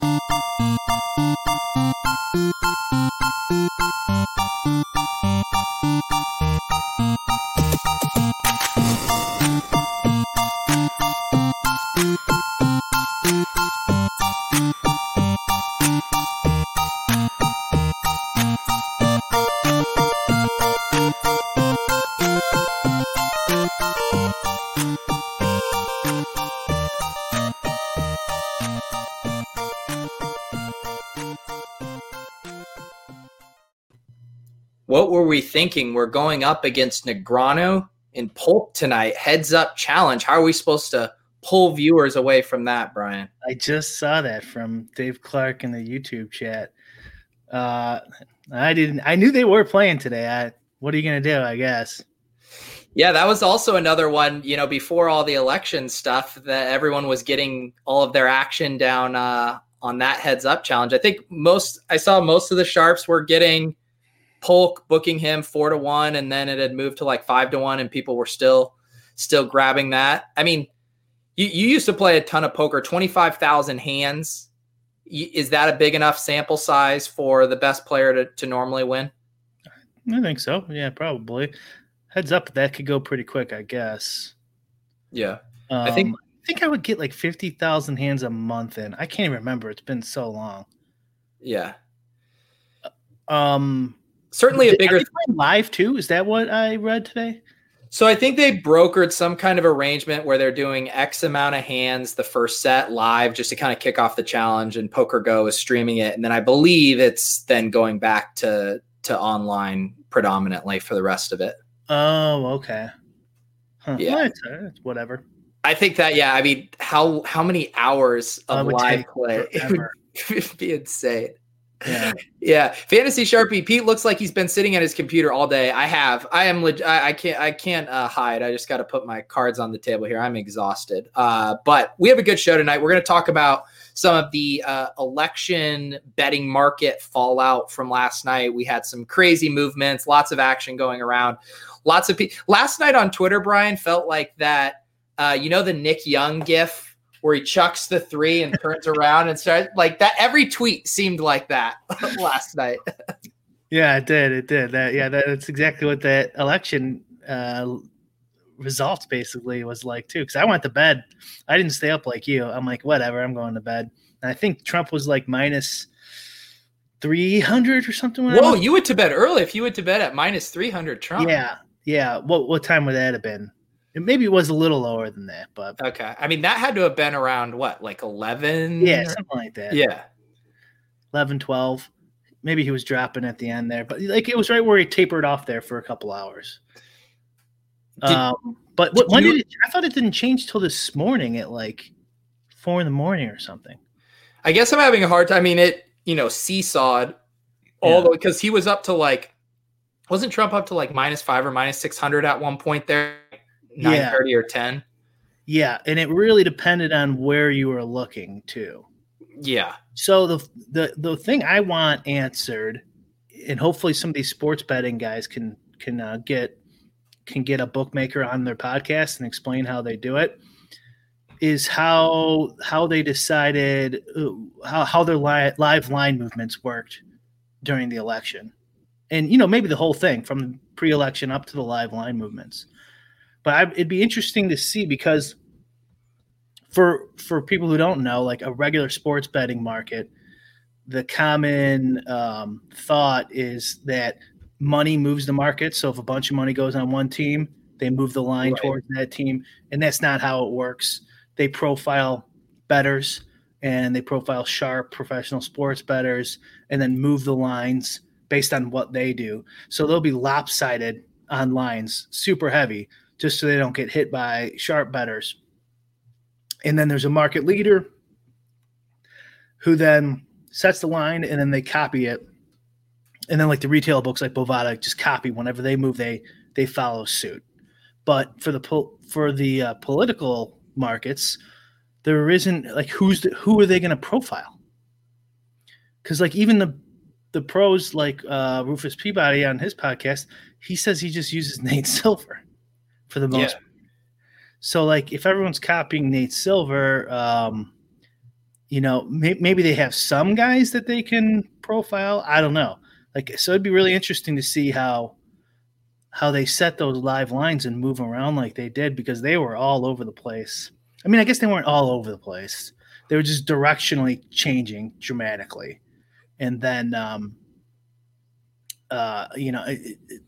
Thank you. What were we thinking? We're going up against Negreanu in Polk tonight. Heads up challenge. How are we supposed to pull viewers away from that, Brian? I just saw that from Dave Clark in the YouTube chat. Uh, I didn't. I knew they were playing today. I, what are you gonna do? I guess. Yeah, that was also another one. You know, before all the election stuff, that everyone was getting all of their action down uh, on that heads up challenge. I think most I saw most of the sharps were getting Polk booking him four to one, and then it had moved to like five to one, and people were still still grabbing that. I mean, you, you used to play a ton of poker, twenty five thousand hands. Is that a big enough sample size for the best player to, to normally win? I think so. Yeah, probably. Heads up, that could go pretty quick, I guess. Yeah, um, I think I think I would get like fifty thousand hands a month in. I can't even remember. It's been so long. Yeah. Um. Certainly a bigger live too. Is that what I read today? So I think they brokered some kind of arrangement where they're doing X amount of hands the first set live just to kind of kick off the challenge, and PokerGO is streaming it, and then I believe it's then going back to to online predominantly for the rest of it. Oh, okay. Huh. Yeah, well, it's, uh, it's whatever. I think that yeah. I mean, how how many hours of live play? It would be insane. Yeah. yeah. Fantasy Sharpie Pete looks like he's been sitting at his computer all day. I have. I am. Leg- I, I can't. I can't uh, hide. I just got to put my cards on the table here. I'm exhausted. Uh, but we have a good show tonight. We're going to talk about some of the uh, election betting market fallout from last night. We had some crazy movements, lots of action going around. Lots of people. Last night on Twitter, Brian felt like that. Uh, you know the Nick Young gif where he chucks the three and turns around and starts like that. Every tweet seemed like that last night. yeah, it did. It did. That yeah, that's exactly what that election uh, results basically was like too. Because I went to bed. I didn't stay up like you. I'm like, whatever. I'm going to bed. And I think Trump was like minus. 300 or something. Whoa, you went to bed early. If you went to bed at minus 300 Trump. Yeah. Yeah. What what time would that have been? Maybe it was a little lower than that, but okay. I mean, that had to have been around what, like 11? Yeah, something like that. Yeah. 11, 12. Maybe he was dropping at the end there, but like it was right where he tapered off there for a couple hours. Did, um, but did when you, did it, I thought it didn't change till this morning at like four in the morning or something. I guess I'm having a hard time. I mean, it, you know, seesawed all yeah. the because he was up to like, wasn't Trump up to like minus five or minus 600 at one point there? Nine yeah. thirty or ten. Yeah, and it really depended on where you were looking too. Yeah. So the the the thing I want answered, and hopefully some of these sports betting guys can can uh, get can get a bookmaker on their podcast and explain how they do it is how how they decided uh, how how their li- live line movements worked during the election and you know maybe the whole thing from pre-election up to the live line movements but I, it'd be interesting to see because for for people who don't know, like a regular sports betting market, the common um, thought is that money moves the market. So if a bunch of money goes on one team, they move the line right. towards that team, and that's not how it works. They profile betters and they profile sharp professional sports betters, and then move the lines based on what they do. So they'll be lopsided on lines, super heavy just so they don't get hit by sharp betters. And then there's a market leader who then sets the line, and then they copy it. And then like the retail books like Bovada just copy whenever they move, they they follow suit. But for the po- for the uh, political markets, there isn't like who's the, who are they going to profile? Because like even the the pros like uh, Rufus Peabody on his podcast, he says he just uses Nate Silver for the most. Yeah. So like if everyone's copying Nate Silver, um, you know may- maybe they have some guys that they can profile. I don't know. Like so, it'd be really interesting to see how how they set those live lines and move around like they did because they were all over the place. I mean, I guess they weren't all over the place. They were just directionally changing dramatically. And then, um, uh, you know, it, it,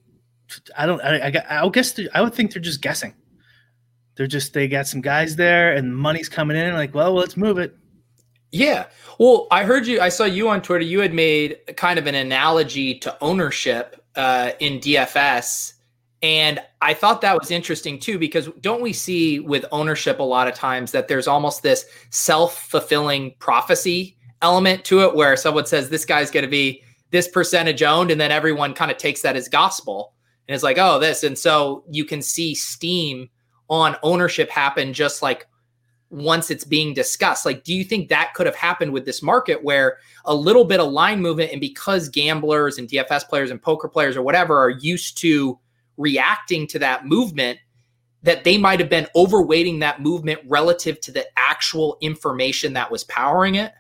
I don't, I, I, I guess, I would think they're just guessing. They're just, they got some guys there and money's coming in. Like, well, let's move it. Yeah. Well, I heard you, I saw you on Twitter. You had made kind of an analogy to ownership uh, in DFS and I thought that was interesting too, because don't we see with ownership a lot of times that there's almost this self fulfilling prophecy element to it where someone says this guy's going to be this percentage owned, and then everyone kind of takes that as gospel and it's like, oh, this. And so you can see steam on ownership happen just like once it's being discussed. Like, do you think that could have happened with this market where a little bit of line movement and because gamblers and DFS players and poker players or whatever are used to reacting to that movement that they might have been overweighting that movement relative to the actual information that was powering it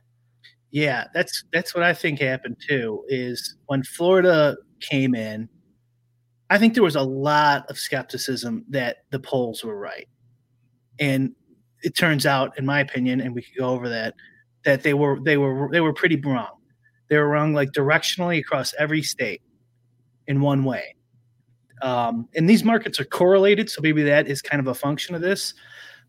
yeah that's that's what i think happened too is when florida came in i think there was a lot of skepticism that the polls were right and it turns out in my opinion and we could go over that that they were they were they were pretty wrong they were wrong like directionally across every state in one way um, and these markets are correlated, so maybe that is kind of a function of this.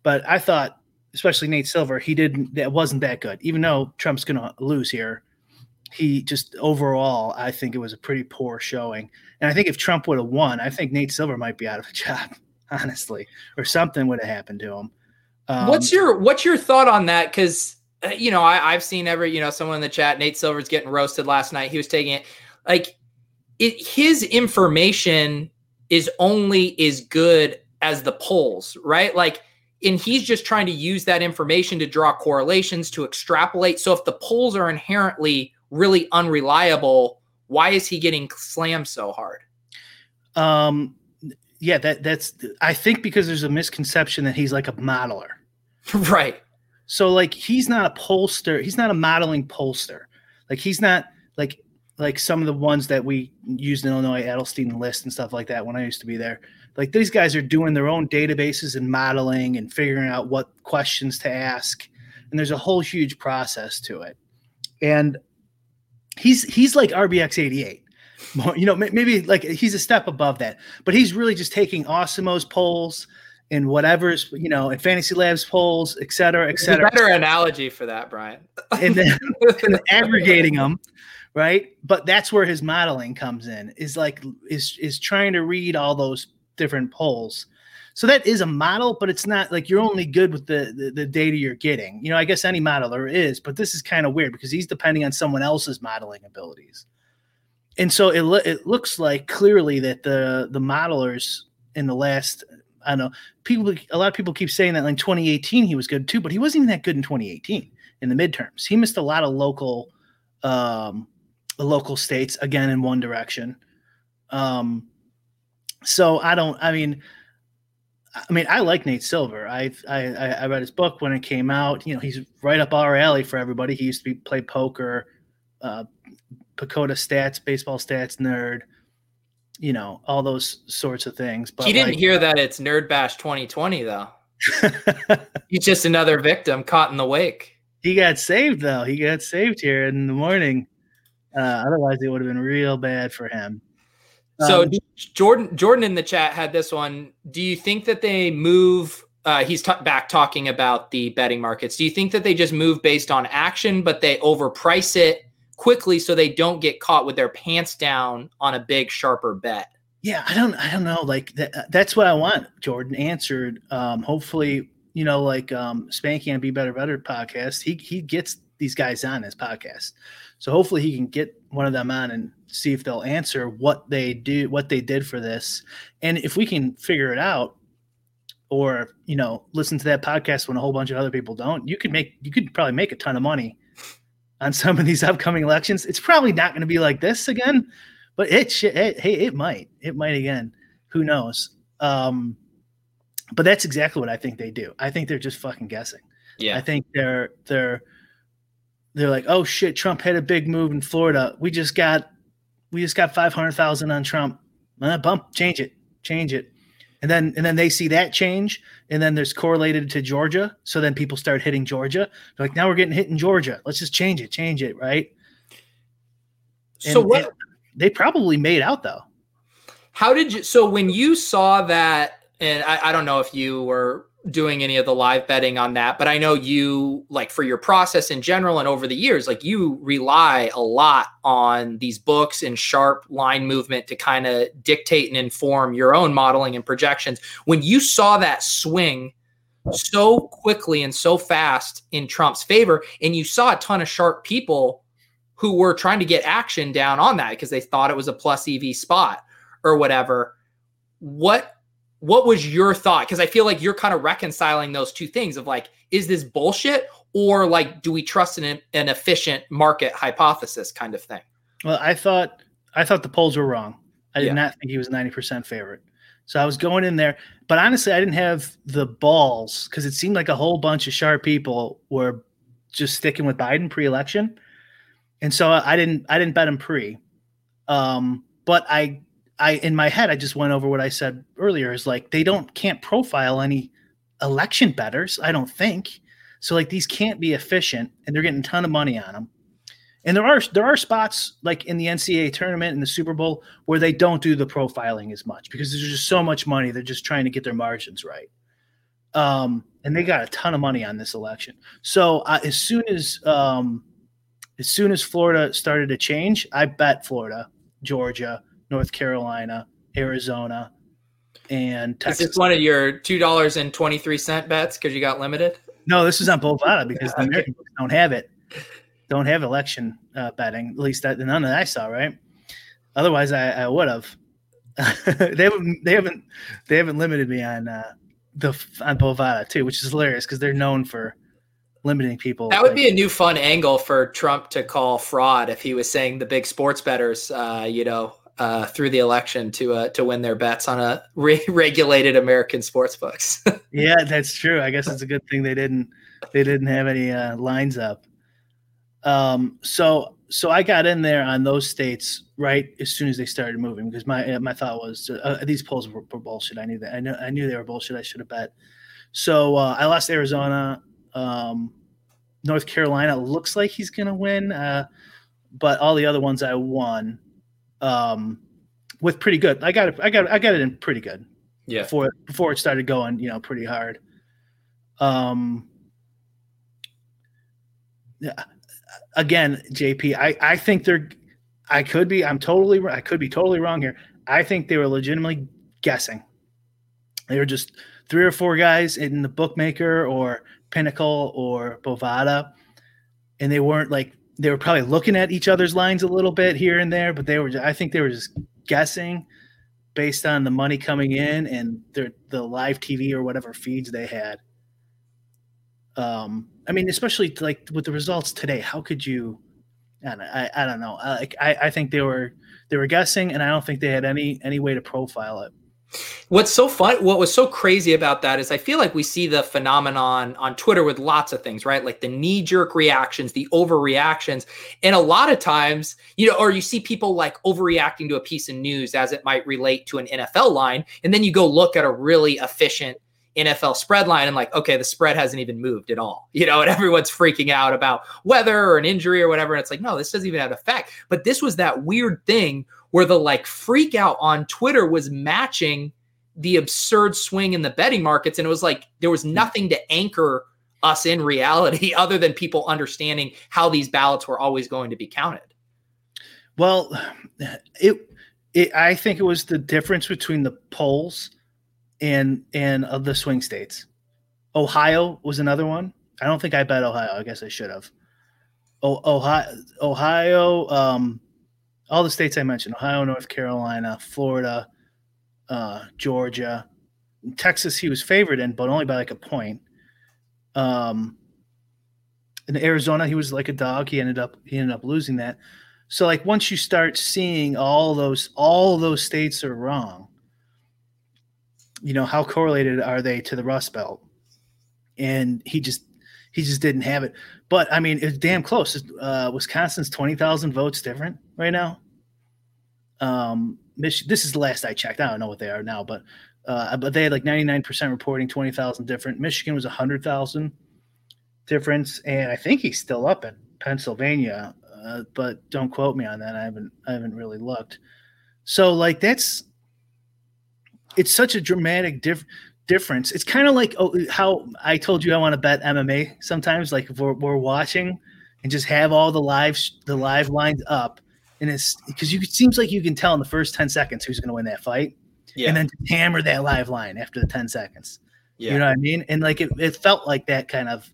But I thought, especially Nate Silver, he didn't. That wasn't that good. Even though Trump's going to lose here, he just overall, I think it was a pretty poor showing. And I think if Trump would have won, I think Nate Silver might be out of a job, honestly, or something would have happened to him. Um, what's your What's your thought on that? Because uh, you know, I, I've seen every you know someone in the chat. Nate Silver's getting roasted last night. He was taking it like it, his information is only as good as the polls, right? Like, and he's just trying to use that information to draw correlations to extrapolate. So if the polls are inherently really unreliable, why is he getting slammed so hard? Um, yeah, that that's I think because there's a misconception that he's like a modeler, right? So like he's not a pollster, he's not a modeling pollster. Like he's not like like some of the ones that we used in Illinois, Edelstein list and stuff like that when I used to be there. Like these guys are doing their own databases and modeling and figuring out what questions to ask. And there's a whole huge process to it. And he's he's like RBX 88. You know, maybe like he's a step above that, but he's really just taking Awesemo's polls and whatever's you know in fantasy labs polls et cetera et cetera. better analogy for that brian. And then and aggregating them right? But that's where his modeling comes in is like is is trying to read all those different polls so that is a model but it's not like you're only good with the, the, the data you're getting you know i guess any modeler is but this is kind of weird because he's depending on someone else's modeling abilities and so it, lo- it looks like clearly that the the modelers in the last i don't know people a lot of people keep saying that in 2018 he was good too but he wasn't even that good in 2018 in the midterms he missed a lot of local um local states again in one direction. Um, so I don't. I mean, I mean, I like Nate Silver. I, I I read his book when it came out. You know, he's right up our alley for everybody. He used to be play poker, uh, PECOTA stats, baseball stats nerd. You know, all those sorts of things. But he didn't like, hear that it's Nerd Bash 2020 though. he's just another victim caught in the wake. He got saved though. He got saved here in the morning. Uh, otherwise, it would have been real bad for him. So um, Jordan, Jordan in the chat had this one. Do you think that they move? Uh, he's t- back talking about the betting markets. Do you think that they just move based on action, but they overprice it quickly so they don't get caught with their pants down on a big sharper bet? Yeah, I don't, I don't know. Like that, that's what I want. Jordan answered. Um, hopefully, you know, like um, Spanky and Be Better Better podcast. He he gets these guys on his podcast. So hopefully he can get one of them on and see if they'll answer what they do, what they did for this. And if we can figure it out, or you know, listen to that podcast when a whole bunch of other people don't, you could make you could probably make a ton of money on some of these upcoming elections. It's probably not going to be like this again, but it, it hey, it might. It might again. Who knows? Um, but that's exactly what I think they do. I think they're just fucking guessing. Yeah. I think they're they're they're like, oh shit, Trump had a big move in Florida. We just got we just got five hundred thousand on Trump. Uh, bump, change it, change it, and then and then they see that change, and then there's correlated to Georgia. So then people start hitting Georgia. They're like, now we're getting hit in Georgia. Let's just change it, change it, right? So what? they probably made out though. How did you? So when you saw that, and I, I don't know if you were doing any of the live betting on that, but I know you like for your process in general and over the years, like you rely a lot on these books and sharp line movement to kind of dictate and inform your own modeling and projections. When you saw that swing so quickly and so fast in Trump's favor, and you saw a ton of sharp people who were trying to get action down on that because they thought it was a plus EV spot or whatever. What what was your thought? Because I feel like you're kind of reconciling those two things of like, is this bullshit or like, do we trust in an, an efficient market hypothesis kind of thing? Well, I thought I thought the polls were wrong. I did Yeah. not think he was ninety percent favorite. So I was going in there, but honestly, I didn't have the balls because it seemed like a whole bunch of sharp people were just sticking with Biden pre-election, and so I didn't I didn't bet him pre. Um, but I I in my head I just went over what I said earlier is like they don't can't profile any election betters. I don't think so. Like these can't be efficient, and they're getting a ton of money on them. And there are there are spots like in the NCAA tournament and the Super Bowl where they don't do the profiling as much because there's just so much money. They're just trying to get their margins right. Um, and they got a ton of money on this election. So uh, as soon as um, as soon as Florida started to change, I bet Florida, Georgia, North Carolina, Arizona, and Is Texas. this one of your two dollars and twenty three cent bets because you got limited? No, this is on Bovada because the Okay. American books don't have it. Don't have election uh, betting. At least that none that I saw. Right. Otherwise, I, I would have. they haven't. They haven't. They haven't limited me on uh, the on Bovada too, which is hilarious because they're known for limiting people. That would like- be a new fun angle for Trump to call fraud if he was saying the big sports betters, uh, you know, uh, through the election to uh, to win their bets on a re- regulated American sports books. Yeah, that's true. I guess it's a good thing they didn't they didn't have any uh, lines up. Um, so so I got in there on those states right as soon as they started moving because my uh, my thought was uh, these polls were, were bullshit. I knew that. I knew I knew they were bullshit. I should have bet. So uh, I lost Arizona. Um, North Carolina looks like he's gonna win, uh, but all the other ones I won um, with pretty good. I got it. I got I got it in pretty good yeah. before before it started going, you know, pretty hard. Um, yeah, again, JP, I I think they're, I could be, I'm totally, I could be totally wrong here. I think they were legitimately guessing. They were just three or four guys in the bookmaker or Pinnacle or Bovada, and they weren't like they were probably looking at each other's lines a little bit here and there, but they were. I think they were just guessing based on the money coming in and their the live TV or whatever feeds they had. Um, I mean, especially like with the results today, how could you? I don't, I, I don't know. Like I, I think they were they were guessing, and I don't think they had any any way to profile it. What's so fun, what was so crazy about that is I feel like we see the phenomenon on Twitter with lots of things, right? Like the knee jerk reactions, the overreactions. And a lot of times, you know, or you see people like overreacting to a piece of news as it might relate to an NFL line. And then you go look at a really efficient NFL spread line and like, okay, the spread hasn't even moved at all, you know, and everyone's freaking out about weather or an injury or whatever. And it's like, no, this doesn't even have effect. But this was that weird thing where the like freak out on Twitter was matching the absurd swing in the betting markets. And it was like there was nothing to anchor us in reality other than people understanding how these ballots were always going to be counted. Well, it, it I think it was the difference between the polls and and of the swing states. Ohio was another one. I don't think I bet Ohio. I guess I should have. Ohio, Ohio, um, all the states I mentioned: Ohio, North Carolina, Florida, uh, Georgia, Texas. He was favored in, but only by like a point. Um, in Arizona, he was like a dog. He ended up he ended up losing that. So like once you start seeing all those all those states are wrong, you know how correlated are they to the Rust Belt? And he just he just didn't have it. But I mean, it's damn close. Uh, Wisconsin's twenty thousand votes different right now. Um, Mich- this is the last I checked. I don't know what they are now, but uh, but they had like ninety nine percent reporting twenty thousand different. Michigan was hundred thousand difference, and I think he's still up in Pennsylvania. Uh, but don't quote me on that. I haven't I haven't really looked. So like that's it's such a dramatic diff- difference. It's kind of like oh, how I told you I want to bet MMA sometimes. Like if we're, we're watching and just have all the live the live lines up, and it's because you it seems like you can tell in the first ten seconds who's going to win that fight, Yeah. and then hammer that live line after the ten seconds. yeah. You know what I mean? And like it, it felt like that kind of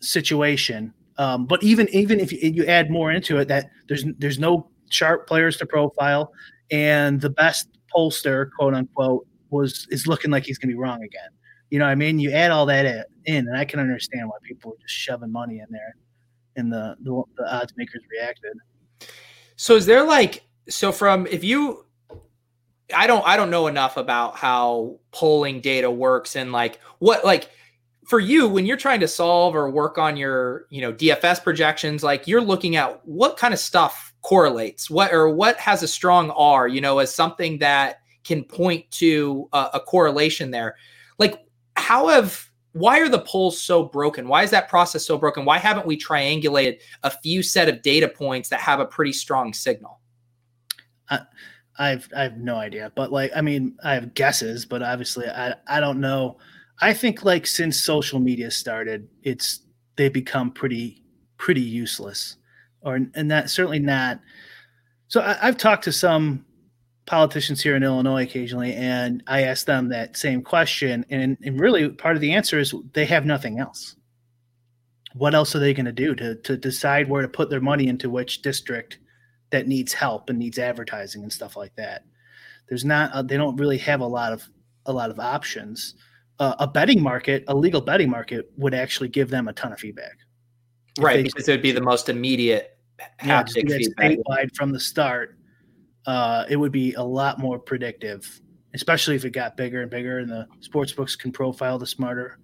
situation. Um, but even even if you, you add more into it, that there's there's no sharp players to profile, and the best pollster, quote unquote, was is looking like he's going to be wrong again. You know what I mean? You add all that in, and I can understand why people were just shoving money in there, and the the, the odds makers reacted. So is there like so from if you I don't I don't know enough about how polling data works and like what like for you when you're trying to solve or work on your you know DFS projections like you're looking at what kind of stuff correlates what or what has a strong R you know as something that can point to a, a correlation there. Like how have why are the polls so broken? Why is that process so broken? Why haven't we triangulated a few set of data points that have a pretty strong signal? I've I have no idea, but like I mean, I have guesses, but obviously I I don't know. I think like since social media started, it's they become pretty pretty useless, or and that certainly not. So I, I've talked to some politicians here in Illinois occasionally, and I ask them that same question, and and really part of the answer is they have nothing else. What else are they going to do to to decide where to put their money into which district? that needs help and needs advertising and stuff like that. There's not uh, they don't really have a lot of a lot of options. Uh, a betting market, a legal betting market, would actually give them a ton of feedback. Right because it would be the most immediate Yeah, feedback statewide from the start. Uh, it would be a lot more predictive, especially if it got bigger and bigger, and the sports books can profile the smarter,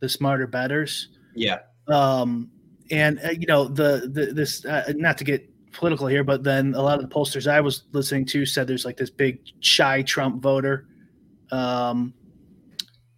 the smarter betters. yeah um, and uh, you know the, the this uh, not to get political here, but then a lot of the pollsters I was listening to said there's like this big shy Trump voter. Um,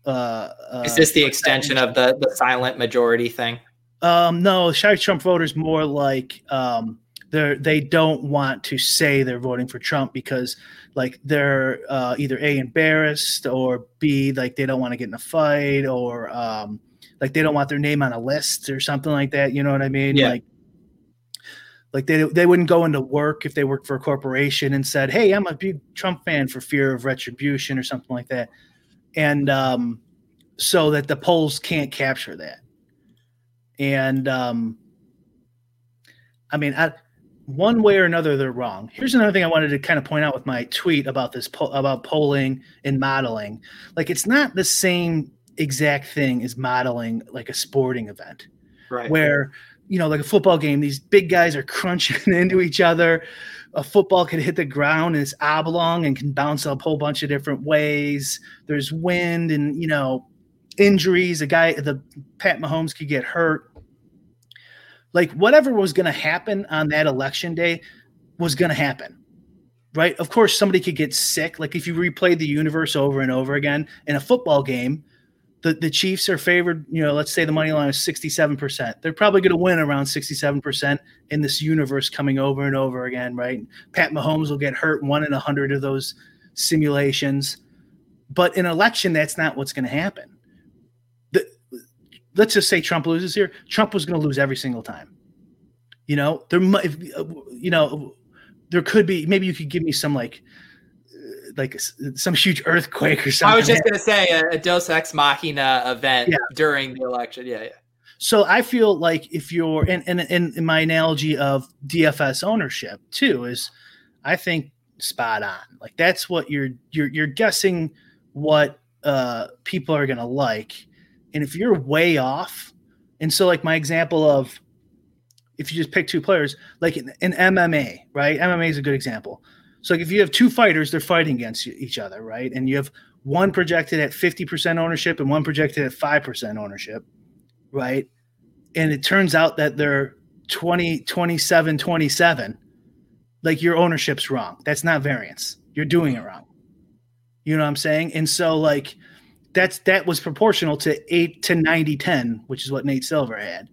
uh, is uh, this the extension of the the silent majority thing um, no, shy Trump voters more like um, they're they don't want to say they're voting for Trump because like they're uh, either a embarrassed or b like they don't want to get in a fight or um, like they don't want their name on a list or something like that. You know what I mean? Yeah. Like like they they wouldn't go into work if they worked for a corporation and said, "Hey, I'm a big Trump fan for fear of retribution or something like that," and um, so that the polls can't capture that. And um, I mean, I, one way or another, they're wrong. Here's another thing I wanted to kind of point out with my tweet about this po- about polling and modeling. Like, it's not the same exact thing as modeling like a sporting event right. where you know like a football game these big guys are crunching into each other. A football can hit the ground and it's oblong and can bounce up a whole bunch of different ways. There's wind and you know injuries. A guy the pat mahomes could get hurt like whatever was going to happen on that election day was going to happen right of course somebody could get sick like if you replay the universe over and over again in a football game the, the Chiefs are favored, you know, let's say the money line is 67%. They're probably going to win around 67% in this universe coming over and over again, right? Pat Mahomes will get hurt one in a hundred of those simulations. But in election, that's not what's going to happen. Let's just say Trump loses here. Trump was going to lose every single time. You know, there might, if, you know, there could be, maybe you could give me some like, uh, like some huge earthquake or something. I was just gonna say a, a Deus Ex Machina event Yeah. during the election. Yeah, yeah. So I feel like if you're and and in my analogy of DFS ownership too is I think spot on. Like that's what you're you're you're guessing what uh people are gonna like. And if you're way off, and so like my example of if you just pick two players, like in, in MMA, right? MMA is a good example. So like if you have two fighters, they're fighting against each other, right? And you have one projected at 50% ownership and one projected at 5% ownership right? And it turns out that they're 20, 27, 27. Like your ownership's wrong. That's not variance. You're doing it wrong. You know what I'm saying? And so like that's that was proportional to 8 to 90 10, which is what Nate Silver had.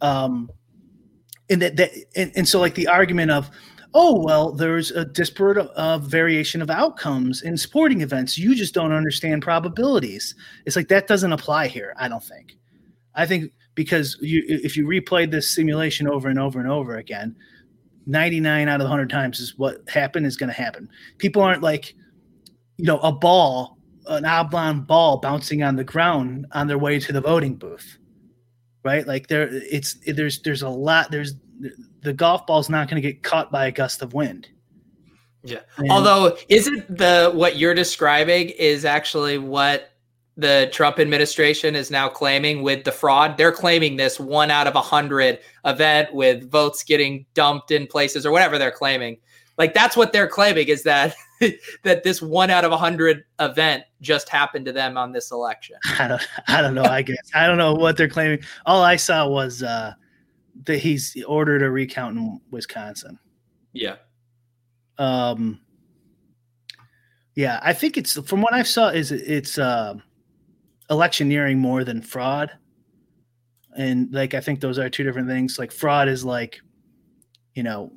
Um and that, that and, and so like the argument of oh well there's a disparate uh, variation of outcomes in sporting events you just don't understand probabilities it's like that doesn't apply here i don't think I think because you, if you replayed this simulation over and over and over again, 99 out of 100 times is what happened is going to happen. People aren't like, you know, a ball, an oblong ball bouncing on the ground on their way to the voting booth, right? Like there, it's there's there's a lot. There's the golf ball's not going to get caught by a gust of wind. Yeah. And, Although, isn't the what you're describing is actually what the Trump administration is now claiming with the fraud. They're claiming this one out of a hundred event with votes getting dumped in places or whatever they're claiming. Like that's what they're claiming is that that this one out of a hundred event just happened to them on this election. I don't I don't know. I guess I don't know what they're claiming. All I saw was uh, that he's ordered a recount in Wisconsin. Yeah. Um. Yeah, I think it's from what I saw is it's uh electioneering more than fraud. And like I think those are two different things. Like fraud is like, you know,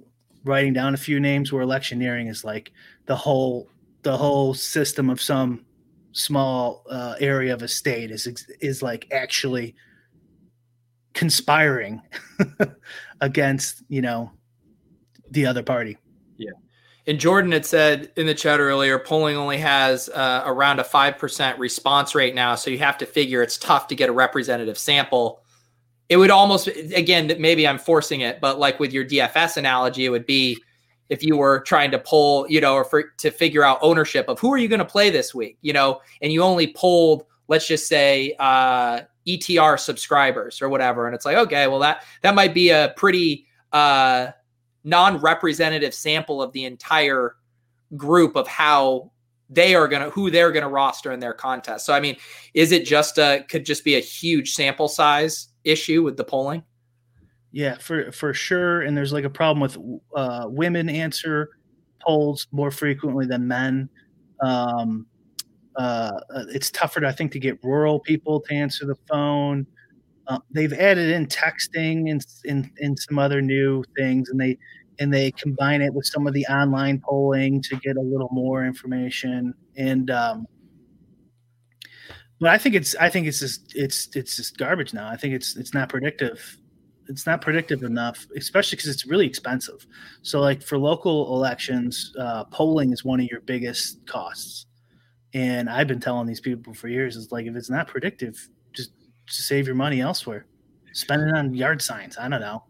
writing down a few names where electioneering is like the whole the whole system of some small uh, area of a state is is like actually conspiring against you know the other party Yeah. and Jordan had said in the chat earlier, polling only has uh, around a 5% response rate now. So you have to figure it's tough to get a representative sample. It would almost, again, maybe I'm forcing it, but like with your DFS analogy, it would be if you were trying to pull you know, or for, to figure out ownership of who are you going to play this week, you know, and you only pulled let's just say, uh, ETR subscribers or whatever. And it's like, okay, well, that, that might be a pretty, uh, non-representative sample of the entire group of how they are going to who they're going to roster in their contest. So I mean, is it just a could just be a huge sample size issue with the polling? Yeah, for for sure. And there's like a problem with uh, women answer polls more frequently than men. Um, uh, it's tougher, I think, to get rural people to answer the phone. Uh, they've added in texting and, and and some other new things, and they and they combine it with some of the online polling to get a little more information. And um, but I think it's I think it's just it's it's just garbage now. I think it's it's not predictive. It's not predictive enough, especially because it's really expensive. So, like for local elections, uh, polling is one of your biggest costs. And I've been telling these people for years, is like if it's not predictive, just to save your money elsewhere. Spend it on yard signs. I don't know.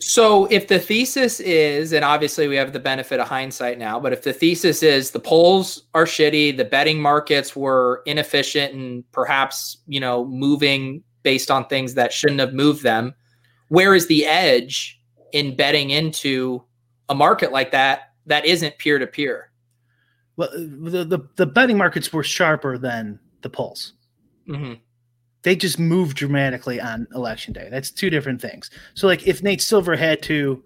So if the thesis is, and obviously we have the benefit of hindsight now, but if the thesis is the polls are shitty, the betting markets were inefficient and perhaps, you know, moving based on things that shouldn't have moved them, where is the edge in betting into a market like that that isn't peer to peer? Well, the, the, the betting markets were sharper than the polls. Mm-hmm they just moved dramatically on election day. That's two different things. So like if Nate Silver had to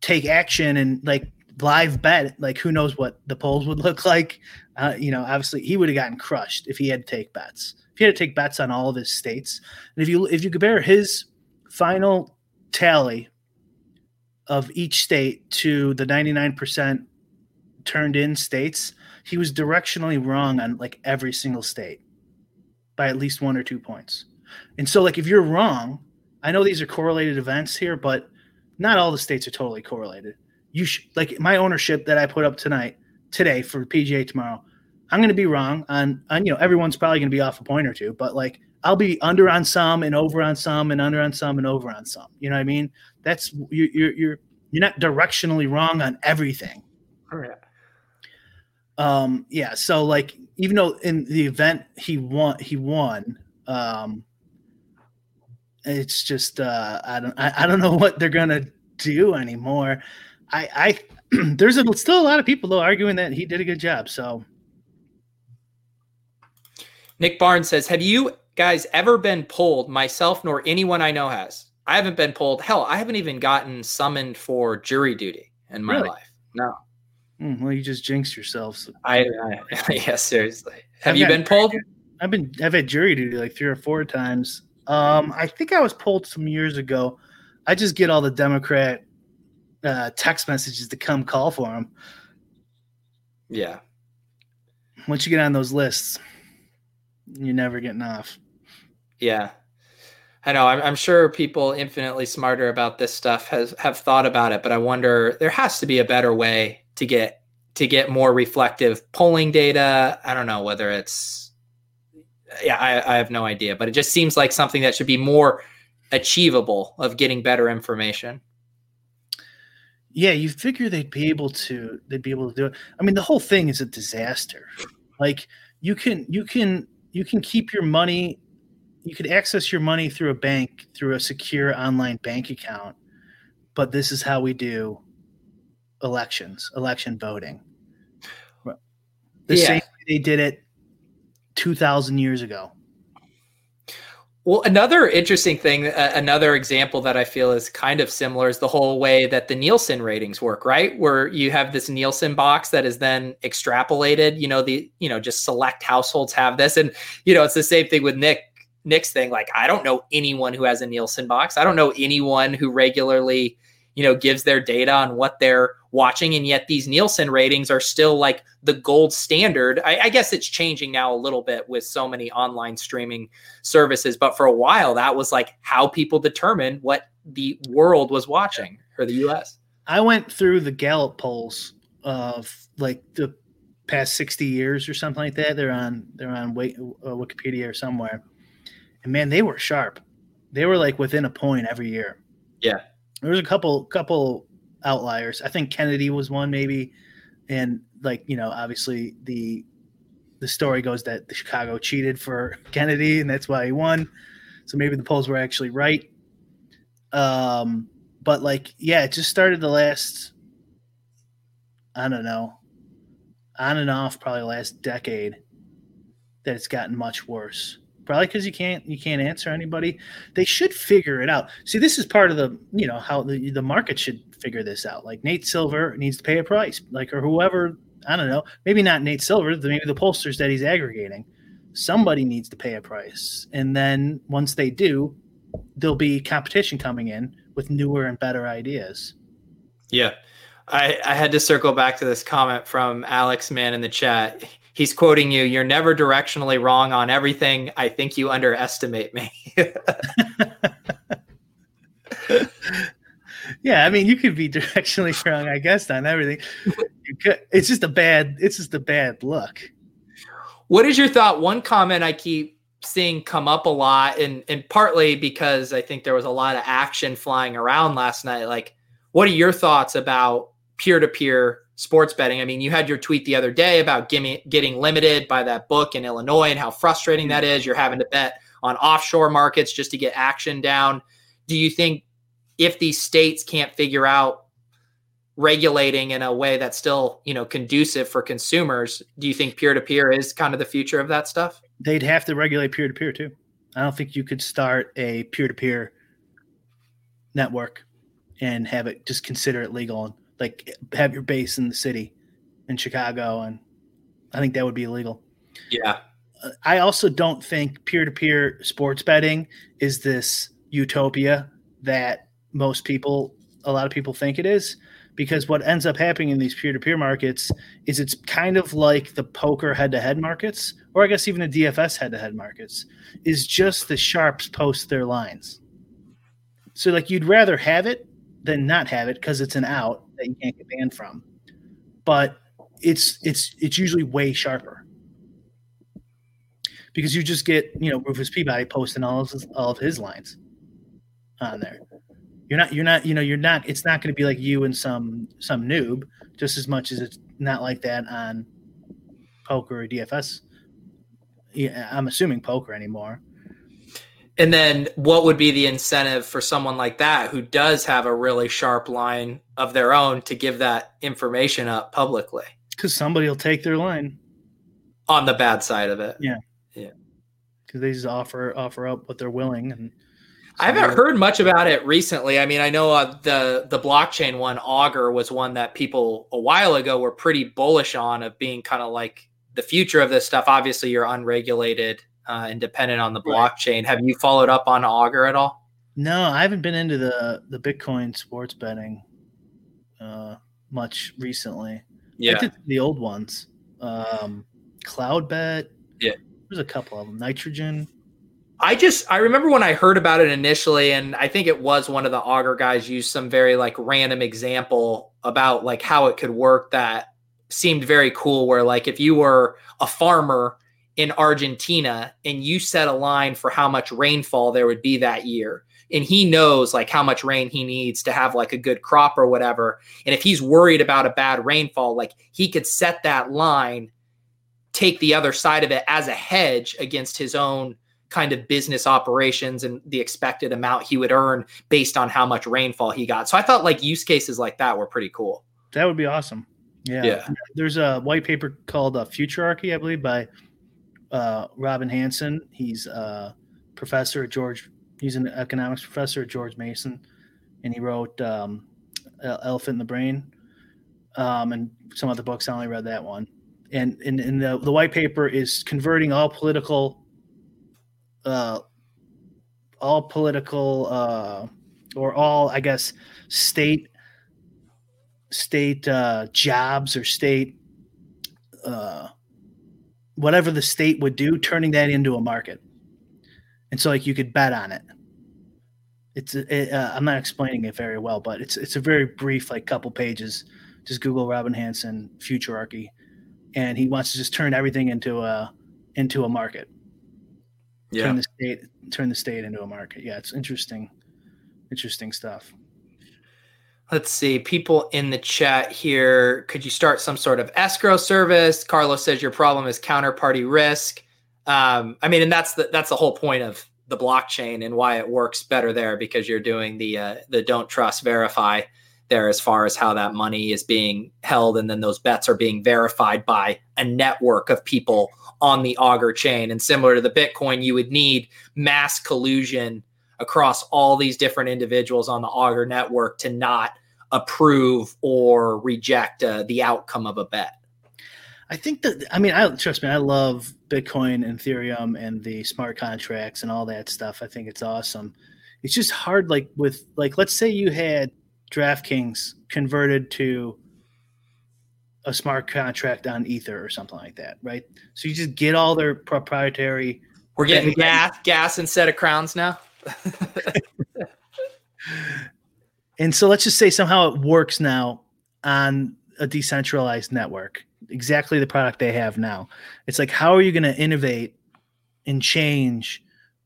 take action and like live bet, like who knows what the polls would look like. Uh, you know, obviously he would have gotten crushed if he had to take bets. If he had to take bets on all of his states, and if you if you compare his final tally of each state to the 99% turned in states, he was directionally wrong on like every single state by at least one or two points. And so, like, if you're wrong, I know these are correlated events here, but not all the states are totally correlated. You should like my ownership that I put up tonight, today for PGA tomorrow. I'm going to be wrong on, on you know everyone's probably going to be off a point or two, but like I'll be under on some and over on some and under on some and over on some. You know what I mean? That's you're you're you're, you're not directionally wrong on everything. Oh, yeah. Um, yeah. So like, even though in the event he won, he won. Um, it's just uh, I don't I, I don't know what they're gonna do anymore. I I there's a, still a lot of people though arguing that he did a good job. So Nick Barnes says, "Have you guys ever been pulled? Myself nor anyone I know has. I haven't been pulled. Hell, I haven't even gotten summoned for jury duty in my Really? life. No, mm, well, you just jinxed yourselves. I, I yeah, seriously. Have I've you been pulled? I've been I've had jury duty like three or four times. Um, I think I was pulled some years ago. I just get all the Democrat uh, text messages to come call for him. Yeah. Once you get on those lists, you're never getting off. Yeah. I know. I'm, I'm sure people infinitely smarter about this stuff has have thought about it, but I wonder there has to be a better way to get to get more reflective polling data. I don't know whether it's yeah, I, I have no idea, but it just seems like something that should be more achievable of getting better information. Yeah, you figure they'd be able to they'd be able to do it. I mean, the whole thing is a disaster. Like you can you can you can keep your money you could access your money through a bank through a secure online bank account, but this is how we do elections, election voting. The Yeah. same way they did it 2000 years ago. Well, another interesting thing, uh, another example that I feel is kind of similar is the whole way that the Nielsen ratings work, right? Where you have this Nielsen box that is then extrapolated, you know, the, you know, just select households have this. And, you know, it's the same thing with Nick, Nick's thing. Like, I don't know anyone who has a Nielsen box. I don't know anyone who regularly, you know, gives their data on what they're watching. And yet these Nielsen ratings are still like the gold standard. I, I guess it's changing now a little bit with so many online streaming services. But for a while, that was like how people determined what the world was watching or the US. I went through the Gallup polls of like the past 60 years or something like that. They're on they're on uh, Wikipedia or somewhere. And man, they were sharp. They were like within a point every year. Yeah. There was a couple couple outliers. I think Kennedy was one maybe and like, you know, obviously the the story goes that the Chicago cheated for Kennedy and that's why he won. So maybe the polls were actually right. Um but like yeah it just started the last i don't know on and off probably last decade that it's gotten much worse probably because you can't you can't answer anybody they should figure it out see this is part of the you know how the, the market should figure this out like nate silver needs to pay a price like or whoever i don't know maybe not nate silver maybe the pollsters that he's aggregating somebody needs to pay a price and then once they do there'll be competition coming in with newer and better ideas. Yeah. I, I had to circle back to this comment from Alex Man in the chat. He's quoting you, you're never directionally wrong on everything. I think you underestimate me. Yeah, I mean, you could be directionally wrong, I guess, on everything. It's just a bad. It's just a bad look. What is your thought? One comment I keep seeing come up a lot, and and partly because I think there was a lot of action flying around last night. Like, what are your thoughts about peer to peer sports betting? I mean, you had your tweet the other day about gimme, getting limited by that book in Illinois and how frustrating that mm-hmm. is. You're having to bet on offshore markets just to get action down. Do you think if these states can't figure out regulating in a way that's still you know conducive for consumers do you think peer-to-peer is kind of the future of that stuff They'd have to regulate peer to peer too. I don't think you could start a peer to peer network and have it just consider it legal and like have your base in the city in Chicago, and I think that would be illegal. yeah uh, I also don't think peer to peer sports betting is this utopia that most people, a lot of people think it is. Because what ends up happening in these peer to peer markets is it's kind of like the poker head to head markets, or I guess even the DFS head to head markets, is just the sharps post their lines. So, like, you'd rather have it than not have it because it's an out that you can't get banned from. But it's it's it's usually way sharper because you just get you know Rufus Peabody posting all of his, all of his lines on there. You're not you're not you know you're not it's not going to be like you and some some noob just as much as it's not like that on poker or DFS. Yeah, I'm assuming poker anymore. And then what would be the incentive for someone like that who does have a really sharp line of their own to give that information up publicly? Because somebody will take their line on the bad side of it. Yeah. Yeah. Because they just offer offer up what they're willing and I haven't heard much about it recently. I mean, I know uh, the the blockchain one, Augur, was one that people a while ago were pretty bullish on of being kind of like the future of this stuff. Obviously, you're unregulated uh, and dependent on the blockchain. Right. Have you followed up on Augur at all? No, I haven't been into the the Bitcoin sports betting uh, much recently. Yeah, the old ones, um, Cloudbet. Yeah, there's a couple of them. Nitrogen. I just I remember when I heard about it initially, and I think it was one of the Augur guys used some very like random example about like how it could work that seemed very cool. Where like if you were a farmer in Argentina and you set a line for how much rainfall there would be that year, and he knows like how much rain he needs to have like a good crop or whatever, and if he's worried about a bad rainfall, like he could set that line, take the other side of it as a hedge against his own kind of business operations and the expected amount he would earn based on how much rainfall he got. So I thought like use cases like that were pretty cool. That would be awesome. Yeah. yeah. There's a white paper called uh, Futurarchy, I believe, by uh, Robin Hanson. He's a professor at George. He's an economics professor at George Mason, and he wrote um, Elephant in the Brain um, and some other books. I only read that one. And in, in the, the white paper is converting all political uh, all political uh, or all, I guess, state state uh, jobs or state uh, whatever the state would do, turning that into a market, and so like you could bet on it. It's it, uh, I'm not explaining it very well, but it's it's a very brief, like couple pages. Just Google Robin Hanson Futurarchy, and he wants to just turn everything into a into a market yeah. turn the state turn the state into a market. Yeah, it's interesting, interesting stuff. Let's see. People in the chat here. Could you start some sort of escrow service? Carlos says your problem is counterparty risk. Um, I mean, and that's the that's the whole point of the blockchain and why it works better there because you're doing the uh, the don't trust verify there as far as how that money is being held and then those bets are being verified by a network of people on the augur chain and similar to the bitcoin you would need mass collusion across all these different individuals on the augur network to not approve or reject uh, the outcome of a bet i think that i mean i trust me i love bitcoin and ethereum and the smart contracts and all that stuff i think it's awesome it's just hard like with like let's say you had DraftKings converted to a smart contract on Ether or something like that, right? So you just get all their proprietary. We're getting gas, gas instead of crowns now. and so let's just say somehow it works now on a decentralized network, exactly the product they have now. It's like, how are you going to innovate and change?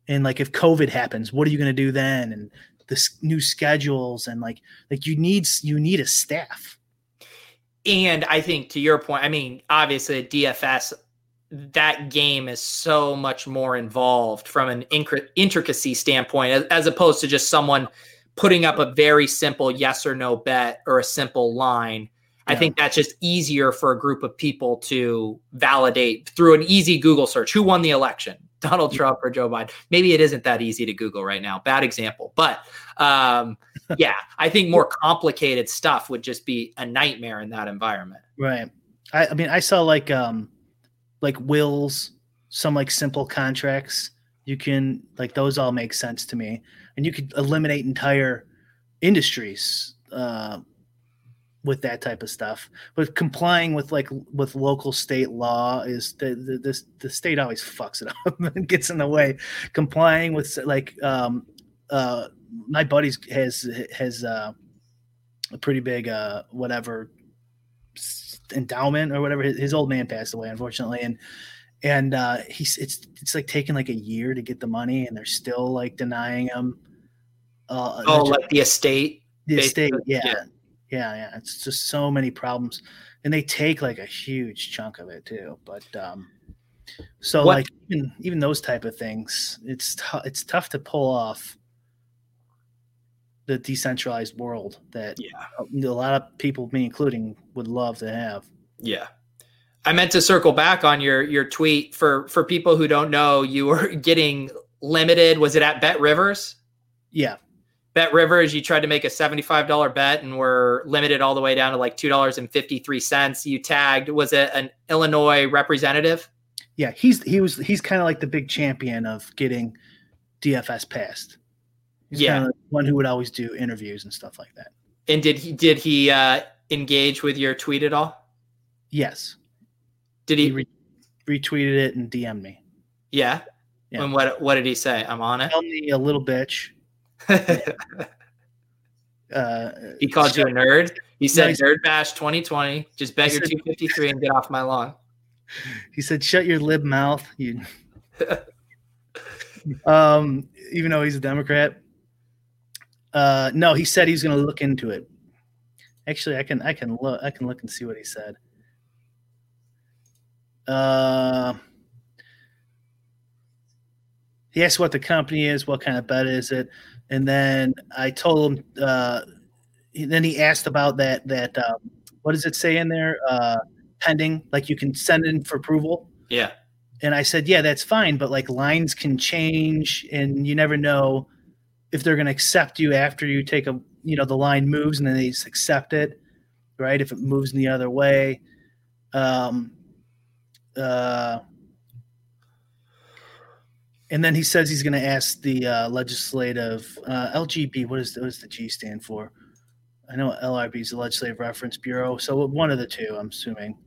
And like, if COVID happens, what are you going to do then? And the new schedules and like like you need you need a staff and i think to your point i mean obviously dfs that game is so much more involved from an intricacy standpoint as, as opposed to just someone putting up a very simple yes or no bet or a simple line I think that's just easier for a group of people to validate through an easy Google search. Who won the election? Donald Trump or Joe Biden. Maybe it isn't that easy to Google right now. Bad example. But um, yeah, I think more complicated stuff would just be a nightmare in that environment. Right. I, I mean, I saw like um, like wills, some like simple contracts. You can like those all make sense to me, and you could eliminate entire industries. Uh, with that type of stuff. But complying with like with local state law is the the, the, the state always fucks it up and gets in the way. Complying with like um uh my buddy's has has uh a pretty big uh whatever endowment or whatever his, his old man passed away unfortunately and and uh, he's it's it's like taking like a year to get the money, and they're still like denying him. Uh, Oh, like the estate. the estate, yeah, yeah. yeah, yeah, It's just so many problems, and they take like a huge chunk of it too. But um, so What- like even even those type of things, it's tou- it's tough to pull off the decentralized world that Yeah. a lot of people, me including, would love to have. Yeah. I meant to circle back on your your tweet for for people who don't know, you were getting limited. Was it at Bet Rivers? Yeah, Bet Rivers, you tried to make a $75 bet and were limited all the way down to like $2.53. You tagged, was it an Illinois representative? yeah, he's he was he's kind of like the big champion of getting DFS passed. He's Yeah. kind of one who would always do interviews and stuff like that. And did he did he uh engage with your tweet at all? Yes, Did he he re- retweeted it and DM'd me. Yeah. Yeah. And what what did he say? I'm on it. Tell me a little bitch. Uh, he called you a nerd. He said Nice. Nerd Bash 2020. Just bet your said- 253 and get off my lawn. He said, "Shut your lib mouth." You. um, even though he's a Democrat. Uh, no, he said he's going to look into it. Actually, I can I can look I can look and see what he said. Uh, he asked what the company is, what kind of bet is it, and then I told him. Uh, then he asked about that that um, what does it say in there? Uh, pending, like you can send in for approval. Yeah. And I said, yeah, that's fine, but like lines can change, and you never know if they're going to accept you after you take a, you know, the line moves and then they just accept it, right? If it moves in the other way. Um, uh, and then he says he's going to ask the uh, legislative uh, LGB. What is what does the G stand for? I know LRB is the Legislative Reference Bureau, so one of the two, I'm assuming.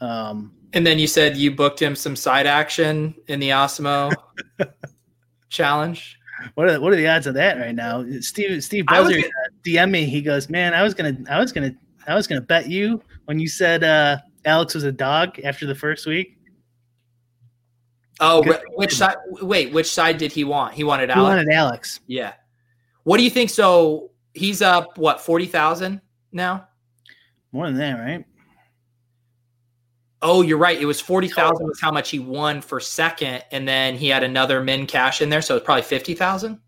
Um, And then you said you booked him some side action in the Osmo challenge. What are what are the odds of that right now? Steve Steve Buzzer DM me. He goes, "Man, I was gonna I was gonna I was gonna bet you when you said uh, Alex was a dog after the first week. Oh, Good. which side? Wait, which side did he want? He wanted He Alex. wanted Alex Yeah. What do you think? So he's up what forty thousand now? more than that, right? Oh, you're right. It was forty thousand was how much he won for second, and then he had another min cash in there, so it's probably fifty thousand.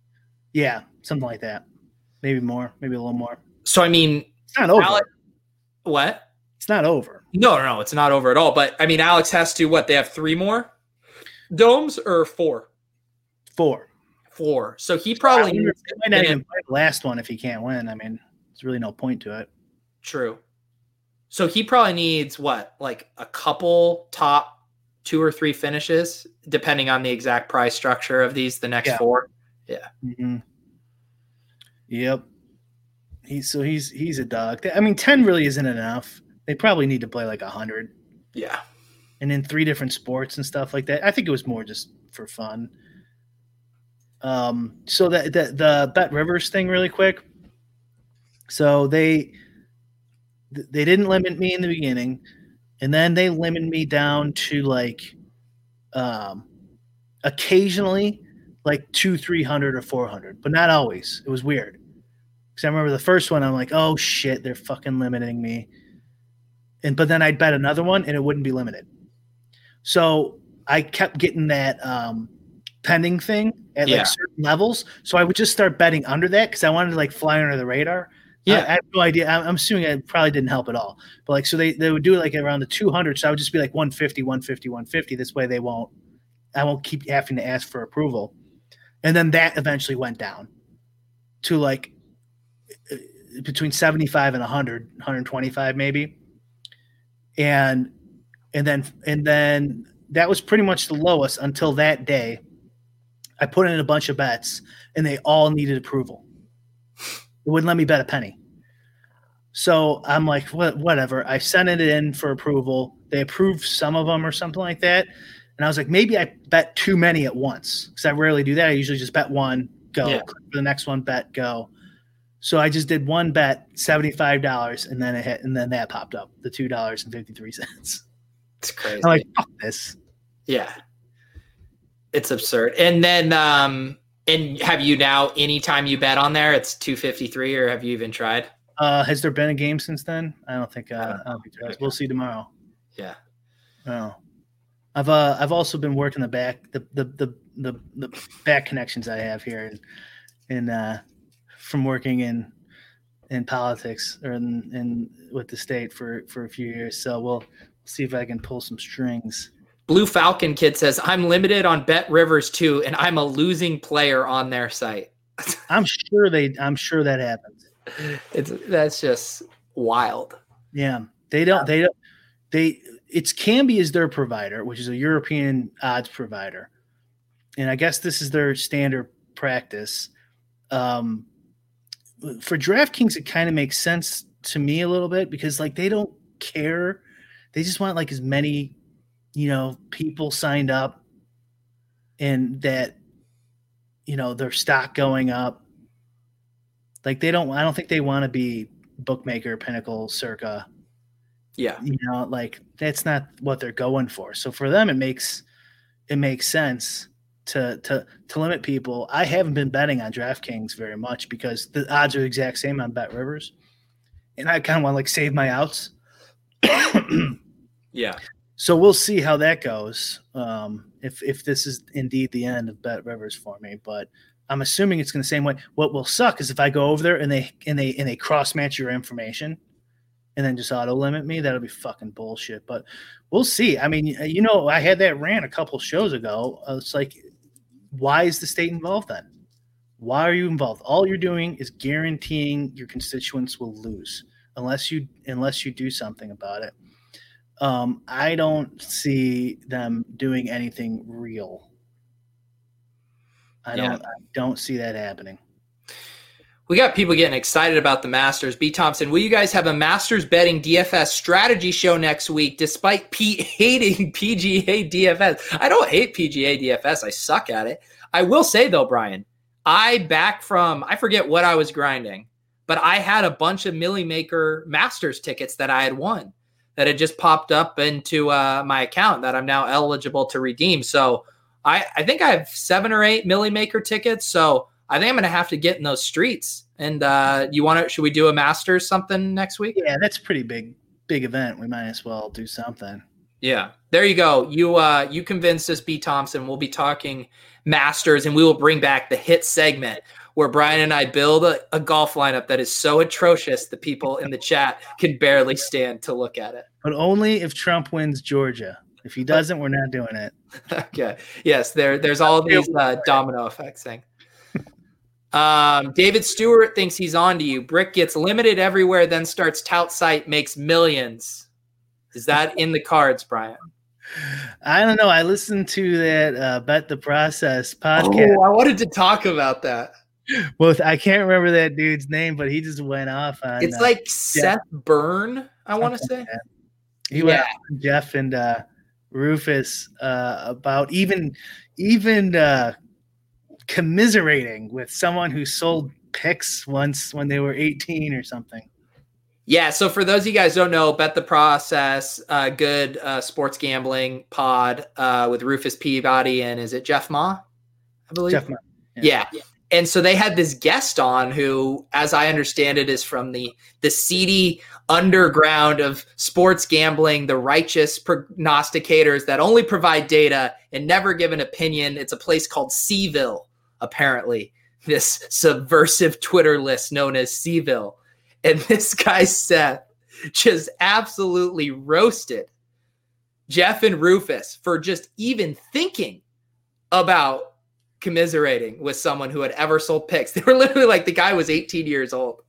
Yeah, something like that. Maybe more, maybe a little more. So I mean, It's not over. Alex, what? It's not over. No, no, no, it's not over at all. But I mean, Alex has to what? They have three more domes or four? Four. Four. So he probably might not even play the last one if he can't win. I mean, there's really no point to it. True. So he probably needs what, like a couple top two or three finishes, depending on the exact price structure of these. The next Yeah. four. hmm Yep. He's so he's he's a dog. I mean, ten really isn't enough. They probably need to play like a hundred. Yeah. and in three different sports and stuff like that. I think it was more just for fun. Um, so that the, the Bet Rivers thing, really quick. So they they didn't limit me in the beginning, and then they limited me down to like um, occasionally like two, three hundred or four hundred, but not always. It was weird because I remember the first one. I'm like, oh shit, they're fucking limiting me and but then I'd bet another one and it wouldn't be limited. So I kept getting that um, pending thing at Yeah. like certain levels. So I would just start betting under that because I wanted to like fly under the radar. Yeah. I, I have no idea. I'm, I'm assuming it probably didn't help at all. But like, so they, they would do it like around the 200. So I would just be like 150, 150, 150. This way they won't, I won't keep having to ask for approval. And then that eventually went down to like uh, between 75 and 100, 125 maybe and and then and then that was pretty much the lowest until that day i put in a bunch of bets and they all needed approval it wouldn't let me bet a penny so i'm like what, whatever i sent it in for approval they approved some of them or something like that and i was like maybe i bet too many at once because i rarely do that i usually just bet one go Yeah. for the next one bet go so I just did one bet, seventy-five dollars, and then it hit, and then that popped up, the two dollars and fifty-three cents. It's crazy. I'm like, fuck this. Yeah. It's absurd. And then um and have you now anytime you bet on there it's 253 or have you even tried? Uh has there been a game since then? I don't think uh I don't think. We'll see tomorrow. Yeah. Oh. I've uh I've also been working the back the the the the, the back connections I have here and in uh from working in in politics or in, in with the state for for a few years. So we'll see if I can pull some strings. Blue Falcon Kid says, I'm limited on Bet Rivers too, and I'm a losing player on their site. I'm sure they I'm sure that happens. It's that's just wild. Yeah. They don't they don't they it's Kambi is their provider, which is a European odds provider. And I guess this is their standard practice. Um for DraftKings it kind of makes sense to me a little bit because like they don't care. They just want like as many you know, people signed up and that, you know, their stock going up. Like they don't, I don't think they want to be bookmaker, pinnacle, circa. Yeah. You know, like that's not what they're going for. So for them, it makes, it makes sense to, to, to limit people. I haven't been betting on DraftKings very much because the odds are the exact same on Bet Rivers. And I kind of want to like save my outs. yeah so we'll see how that goes. Um, if if this is indeed the end of Bet Rivers for me, but I'm assuming it's going the same way. What will suck is if I go over there and they and they and they cross match your information, and then just auto limit me. That'll be fucking bullshit. But we'll see. I mean, you know, I had that rant a couple shows ago. It's like, why is the state involved then? Why are you involved? All you're doing is guaranteeing your constituents will lose unless you unless you do something about it um, I don't see them doing anything real. I don't. I don't see that happening. We got people getting excited about the Masters. B. Thompson, will you guys have a Masters betting DFS strategy show next week? Despite Pete hating PGA DFS, I don't hate PGA DFS. I suck at it. I will say though, Brian, I back from I forget what I was grinding, but I had a bunch of Milly Maker Masters tickets that I had won that had just popped up into uh, my account that I'm now eligible to redeem. So I, I think I have seven or eight Milly Maker tickets. So I think I'm going to have to get in those streets. And uh, you want to? Should we do a Masters something next week? Yeah, that's pretty big, big event. We might as well do something. Yeah, there you go. You uh, you convinced us, B. Thompson. We'll be talking Masters, and we will bring back the hit segment where Brian and I build a, a, golf lineup that is so atrocious the people in the chat can barely stand to look at it. But only if Trump wins Georgia. If he doesn't, we're not doing it. okay. Yes, there there's all these uh, domino effects thing. Um, David Stewart thinks he's on to you. Brick gets limited everywhere, then starts tout site, makes millions. Is that in the cards, Brian? I don't know. I listened to that uh, Bet the Process podcast. Oh, I wanted to talk about that well, I can't remember that dude's name, but he just went off on. It's uh, like Seth Byrne, I want to say. He yeah. went Jeff and uh, Rufus uh, about even even uh, commiserating with someone who sold picks once when they were 18 or something. Yeah, so for those of you guys don't know, Bet the Process, uh, good uh, sports gambling pod uh, with Rufus Peabody and is it Jeff Ma? I believe. Jeff Ma. Yeah. yeah and so they had this guest on who as i understand it is from the the seedy underground of sports gambling the righteous prognosticators that only provide data and never give an opinion. It's a place called seaville apparently this subversive twitter list known as seaville. And this guy seth just absolutely roasted jeff and rufus for just even thinking about commiserating with someone who had ever sold picks. They were literally like the guy was 18 years old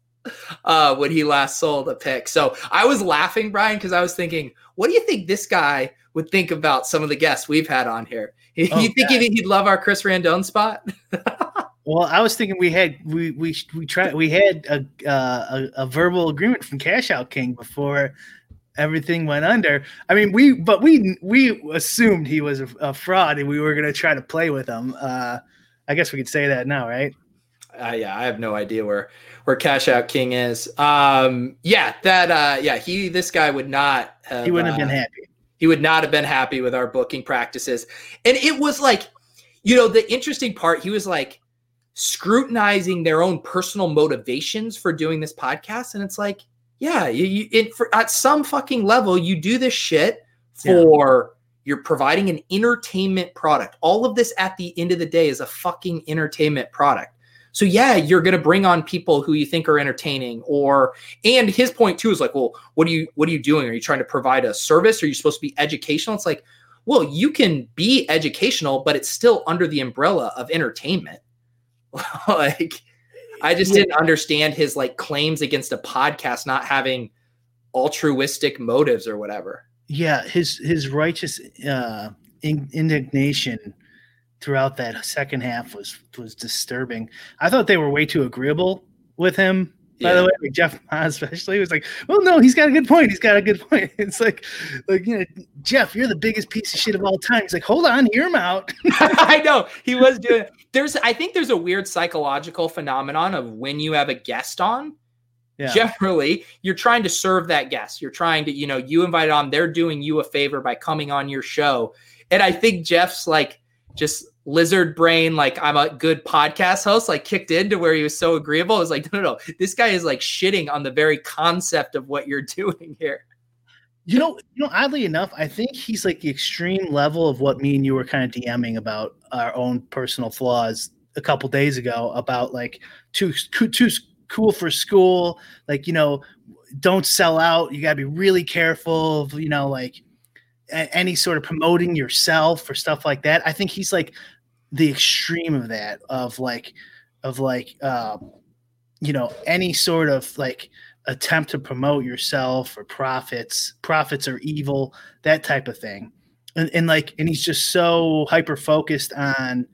uh, when he last sold a pick. So I was laughing, Brian, because I was thinking, what do you think this guy would think about some of the guests we've had on here? Oh, you think he'd, he'd, love our Chris Randone spot? well, I was thinking we had we we we tried we had a, uh, a, a verbal agreement from Cash Out King before everything went under. I mean, we but we we assumed he was a, a fraud, and we were going to try to play with him. Uh, I guess we could say that now, right? Uh, yeah, I have no idea where where Cash Out King is. Um, yeah, that uh, yeah, he this guy would not. Have, he wouldn't have been uh, happy. He would not have been happy with our booking practices. And it was like, you know, the interesting part, he was like scrutinizing their own personal motivations for doing this podcast. And it's like, yeah, you, you it, for, at some fucking level, you do this shit for yeah. you're providing an entertainment product. All of this at the end of the day is a fucking entertainment product. So yeah, you're going to bring on people who you think are entertaining or and his point too is like, well, what are you what are you doing? Are you trying to provide a service? Are you supposed to be educational? It's like, well, you can be educational, but it's still under the umbrella of entertainment. like I just didn't understand his like claims against a podcast not having altruistic motives or whatever. Yeah, his his righteous uh in, indignation throughout that second half was was disturbing. I thought they were way too agreeable with him. By yeah. the way, like Jeff Ma especially was like, "Well, no, he's got a good point. He's got a good point." It's like, like you know, Jeff, you're the biggest piece of shit of all time. He's like, "Hold on, hear him out." I know he was doing. There's, I think there's a weird psychological phenomenon of when you have a guest on. Yeah. Generally, you're trying to serve that guest. You're trying to, you know, you invited on. They're doing you a favor by coming on your show, and I think Jeff's like just lizard brain, like I'm a good podcast host, like kicked into where he was so agreeable. I was like, no, no, no, this guy is like shitting on the very concept of what you're doing here. You know, you know, oddly enough, I think he's like the extreme level of what me and you were kind of DMing about our own personal flaws a couple days ago about like too too cool for school, like you know, don't sell out. You got to be really careful of you know like any sort of promoting yourself or stuff like that. I think he's like the extreme of that of like of like uh, you know any sort of like attempt to promote yourself or profits profits are evil that type of thing and, and like and he's just so hyper focused on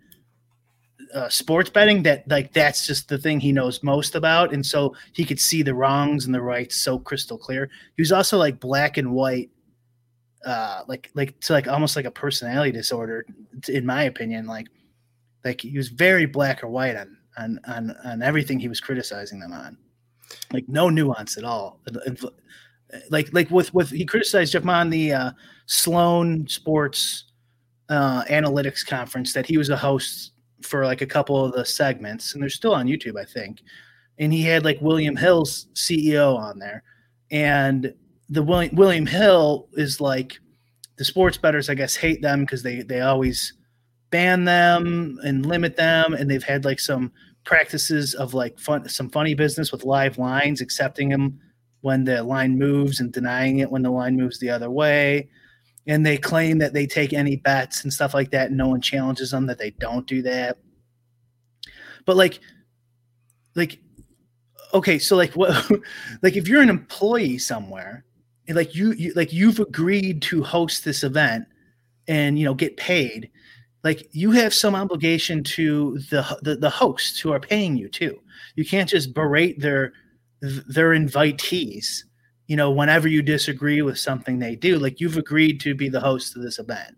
uh, sports betting that like that's just the thing he knows most about and so he could see the wrongs and the rights so crystal clear he was also like black and white uh like like to like almost like a personality disorder in my opinion like like he was very black or white on on on on everything he was criticizing them on, like no nuance at all. Like like with with he criticized Jeff on the uh, Sloan Sports uh, Analytics Conference that he was a host for like a couple of the segments, and they're still on YouTube, I think. And he had like William Hill's CEO on there, and the William William Hill is like the sports bettors, I guess, hate them because they they always ban them and limit them and they've had like some practices of like fun some funny business with live lines accepting them when the line moves and denying it when the line moves the other way. And they claim that they take any bets and stuff like that and no one challenges them that they don't do that. But like like okay so like what like if you're an employee somewhere like you, you like you've agreed to host this event and you know get paid like you have some obligation to the, the the hosts who are paying you too. You can't just berate their their invitees. You know, whenever you disagree with something they do, like you've agreed to be the host of this event.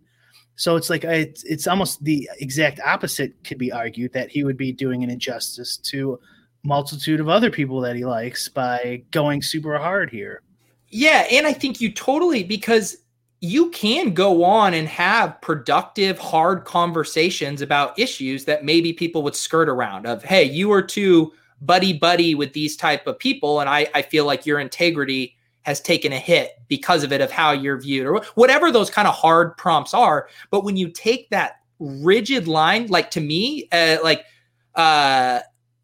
So it's like it's, it's almost the exact opposite could be argued that he would be doing an injustice to multitude of other people that he likes by going super hard here. Yeah, and I think you totally because you can go on and have productive, hard conversations about issues that maybe people would skirt around of, hey, you are too buddy buddy with these type of people. And I, I feel like your integrity has taken a hit because of it, of how you're viewed, or whatever those kind of hard prompts are. But when you take that rigid line, like to me, uh, like, uh,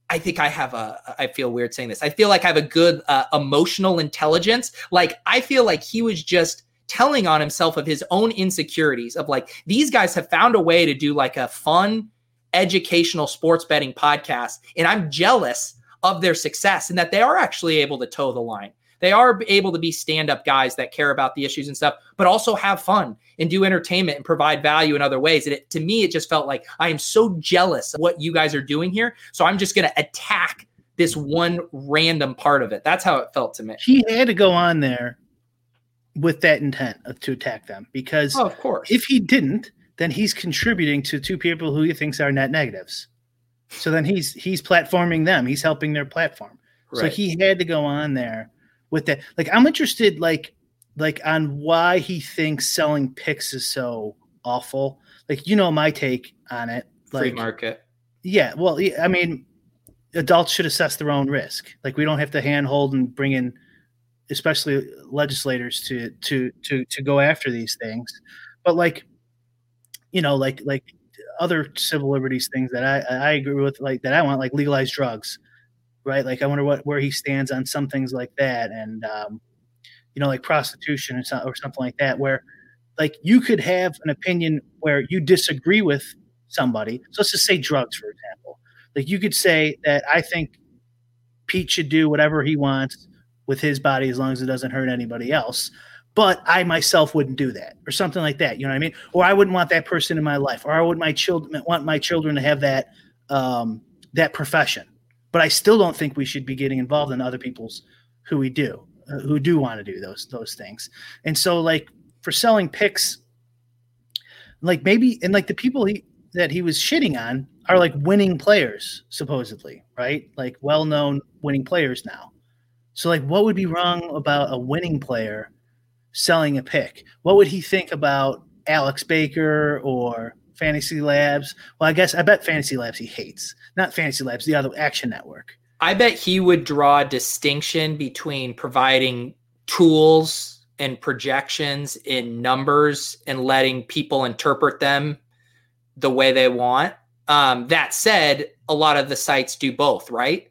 I think I have a, I feel weird saying this. I feel like I have a good uh, emotional intelligence. Like, I feel like he was just telling on himself of his own insecurities of like these guys have found a way to do like a fun educational sports betting podcast and i'm jealous of their success and that they are actually able to toe the line they are able to be stand-up guys that care about the issues and stuff but also have fun and do entertainment and provide value in other ways. And it, to me it just felt like i am so jealous of what you guys are doing here so i'm just going to attack this one random part of it. That's how it felt to me. He had to go on there with that intent of, to attack them because oh, of course. if he didn't then he's contributing to two people who he thinks are net negatives. So then he's he's platforming them. He's helping their platform. Right. so he had to go on there with that like i'm interested like like on why he thinks selling picks is so awful. Like you know my take on it. Like Free market. yeah, well, I mean, adults should assess their own risk. Like we don't have to handhold and bring in, especially legislators to to to to go after these things. But like, you know, like like other civil liberties things that I I agree with, like that I want, like legalized drugs, right? Like I wonder what where he stands on some things like that, and um, you know, like prostitution or, so, or something like that, where like you could have an opinion where you disagree with somebody. So let's just say drugs, for example. Like you could say that I think Pete should do whatever he wants with his body as long as it doesn't hurt anybody else. But I myself wouldn't do that, or something like that. You know what I mean? Or I wouldn't want that person in my life, or I would my children want my children to have that um, that profession. But I still don't think we should be getting involved in other people's who we do, uh, who do want to do those those things. And so, like for selling picks, like maybe and like the people he that he was shitting on are like winning players, supposedly, right? Like well known winning players now. So, like, what would be wrong about a winning player selling a pick? What would he think about Alex Baker or Fantasy Labs? Well, I guess I bet Fantasy Labs he hates. Not Fantasy Labs, the other Action Network. I bet he would draw a distinction between providing tools and projections in numbers and letting people interpret them the way they want. Um, that said, a lot of the sites do both, right?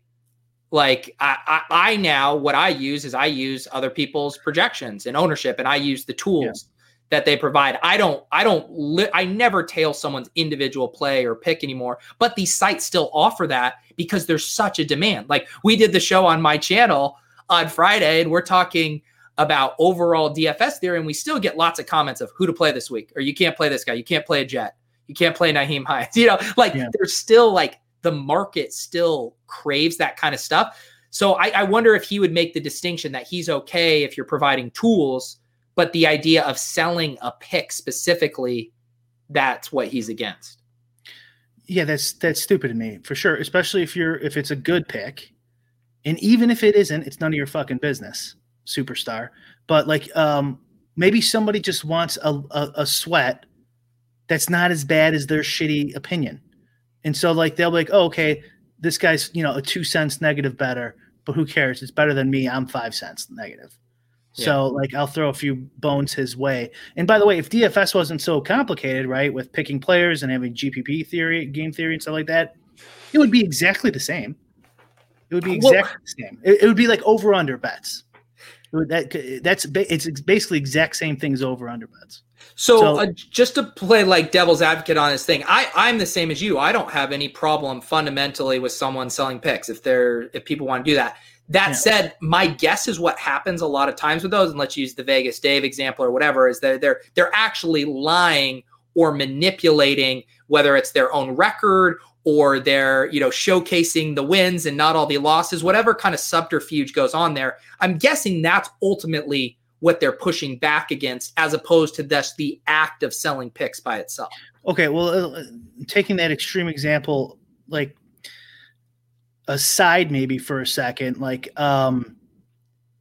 Like I, I, I, now what I use is I use other people's projections and ownership, and I use the tools yeah. That they provide. I don't, I don't, li- I never tail someone's individual play or pick anymore. But these sites still offer that because there's such a demand. Like we did the show on my channel on Friday, and we're talking about overall DFS theory, and we still get lots of comments of who to play this week, or you can't play this guy, you can't play a Jet, you can't play Nyheim Hines. You know, like yeah. there's still like the market still craves that kind of stuff. So I, I wonder if he would make the distinction that he's okay if you're providing tools, but the idea of selling a pick specifically, that's what he's against. Yeah, that's that's stupid to me for sure. Especially if you're if it's a good pick, and even if it isn't, it's none of your fucking business, superstar. But like, um, maybe somebody just wants a, a, a sweat that's not as bad as their shitty opinion. And so like they'll be like, oh, okay, this guy's you know a two cents negative better, but who cares? It's better than me. I'm five cents negative. Yeah. So like I'll throw a few bones his way. And by the way, if DFS wasn't so complicated, right, with picking players and having GPP theory, game theory, and stuff like that, it would be exactly the same. It would be exactly well, the same. It, it, would be like over under bets. That that's it's basically exact same things over under bets. So, so uh, just to play like devil's advocate on this thing, I I'm the same as you. I don't have any problem fundamentally with someone selling picks if they're if people want to do that. That yeah. said, my guess is what happens a lot of times with those, and let's use the Vegas Dave example or whatever, is that they're they're actually lying or manipulating whether it's their own record or they're you know showcasing the wins and not all the losses, whatever kind of subterfuge goes on there. I'm guessing that's ultimately what they're pushing back against as opposed to just the act of selling picks by itself. Okay, well, uh, taking that extreme example, like aside maybe for a second, like um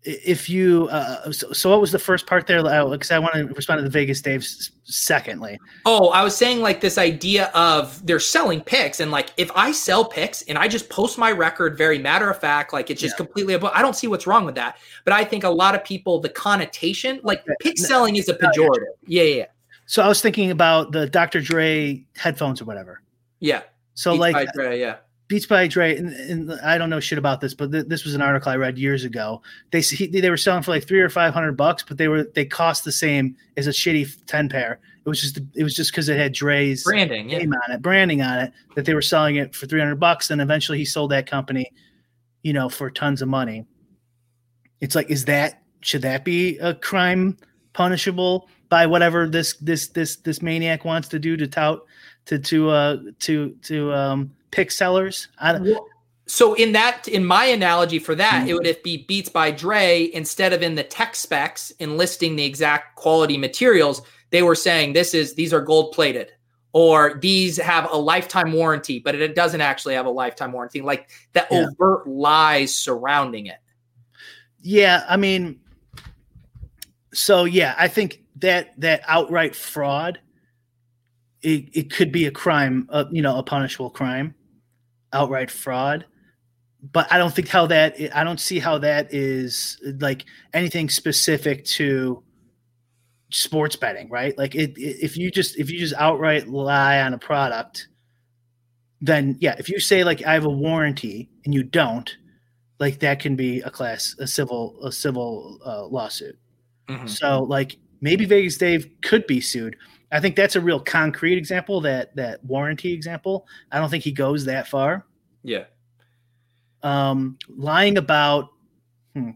if you uh, so, so, what was the first part there? Because i want to respond to the vegas dave secondly. Oh i was saying like this idea of they're selling picks and like if i sell picks and i just post my record very matter of fact like it's just yeah. completely above i don't see what's wrong with that. But i think a lot of people the connotation like pick selling is a pejorative. Yeah yeah, yeah. so i was thinking about the dr dre headphones or whatever. Yeah. So Beats like Dre, yeah Beats by Dre, and, and, I don't know shit about this, but th- this was an article I read years ago. They he, they were selling for like three or five hundred bucks, but they were they cost the same as a shitty ten pair. It was just it was just because it had Dre's branding name yeah. on it, branding on it, that they were selling it for three hundred bucks. And eventually, he sold that company, you know, for tons of money. It's like, is that should that be a crime punishable by whatever this this this this maniac wants to do to tout to to uh to to um pick sellers. so in that, in my analogy for that, mm-hmm. it would be Beats by Dre instead of in the tech specs in listing the exact quality materials. They were saying this is these are gold plated or these have a lifetime warranty, but it doesn't actually have a lifetime warranty. Like the yeah. overt lies surrounding it. Yeah, I mean, so yeah, I think that that outright fraud, it, it could be a crime, uh, you know, a punishable crime, outright fraud. But I don't think how that I don't see how that is like anything specific to sports betting, right? Like it, it, if you just if you just outright lie on a product, then yeah, if you say like I have a warranty and you don't, like that can be a class a civil a civil uh, lawsuit. Mm-hmm. So like maybe Vegas Dave could be sued. I think that's a real concrete example that that warranty example. I don't think he goes that far. Yeah. Um, lying about, hmm.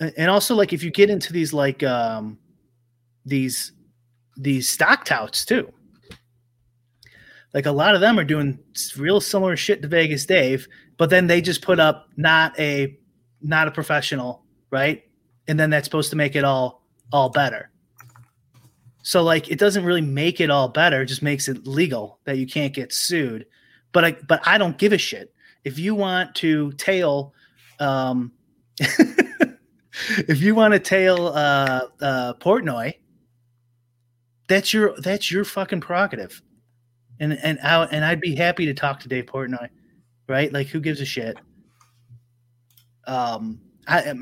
and also like if you get into these like um, these these stock touts too. Like a lot of them are doing real similar shit to Vegas Dave, but then they just put up not a not a professional, right? And then that's supposed to make it all all better. So like it doesn't really make it all better, it just makes it legal that you can't get sued. But I but I don't give a shit. If you want to tail um if you want to tail uh uh Portnoy, that's your that's your fucking prerogative. And and I and I'd be happy to talk to Dave Portnoy, right? Like who gives a shit? Um, I, I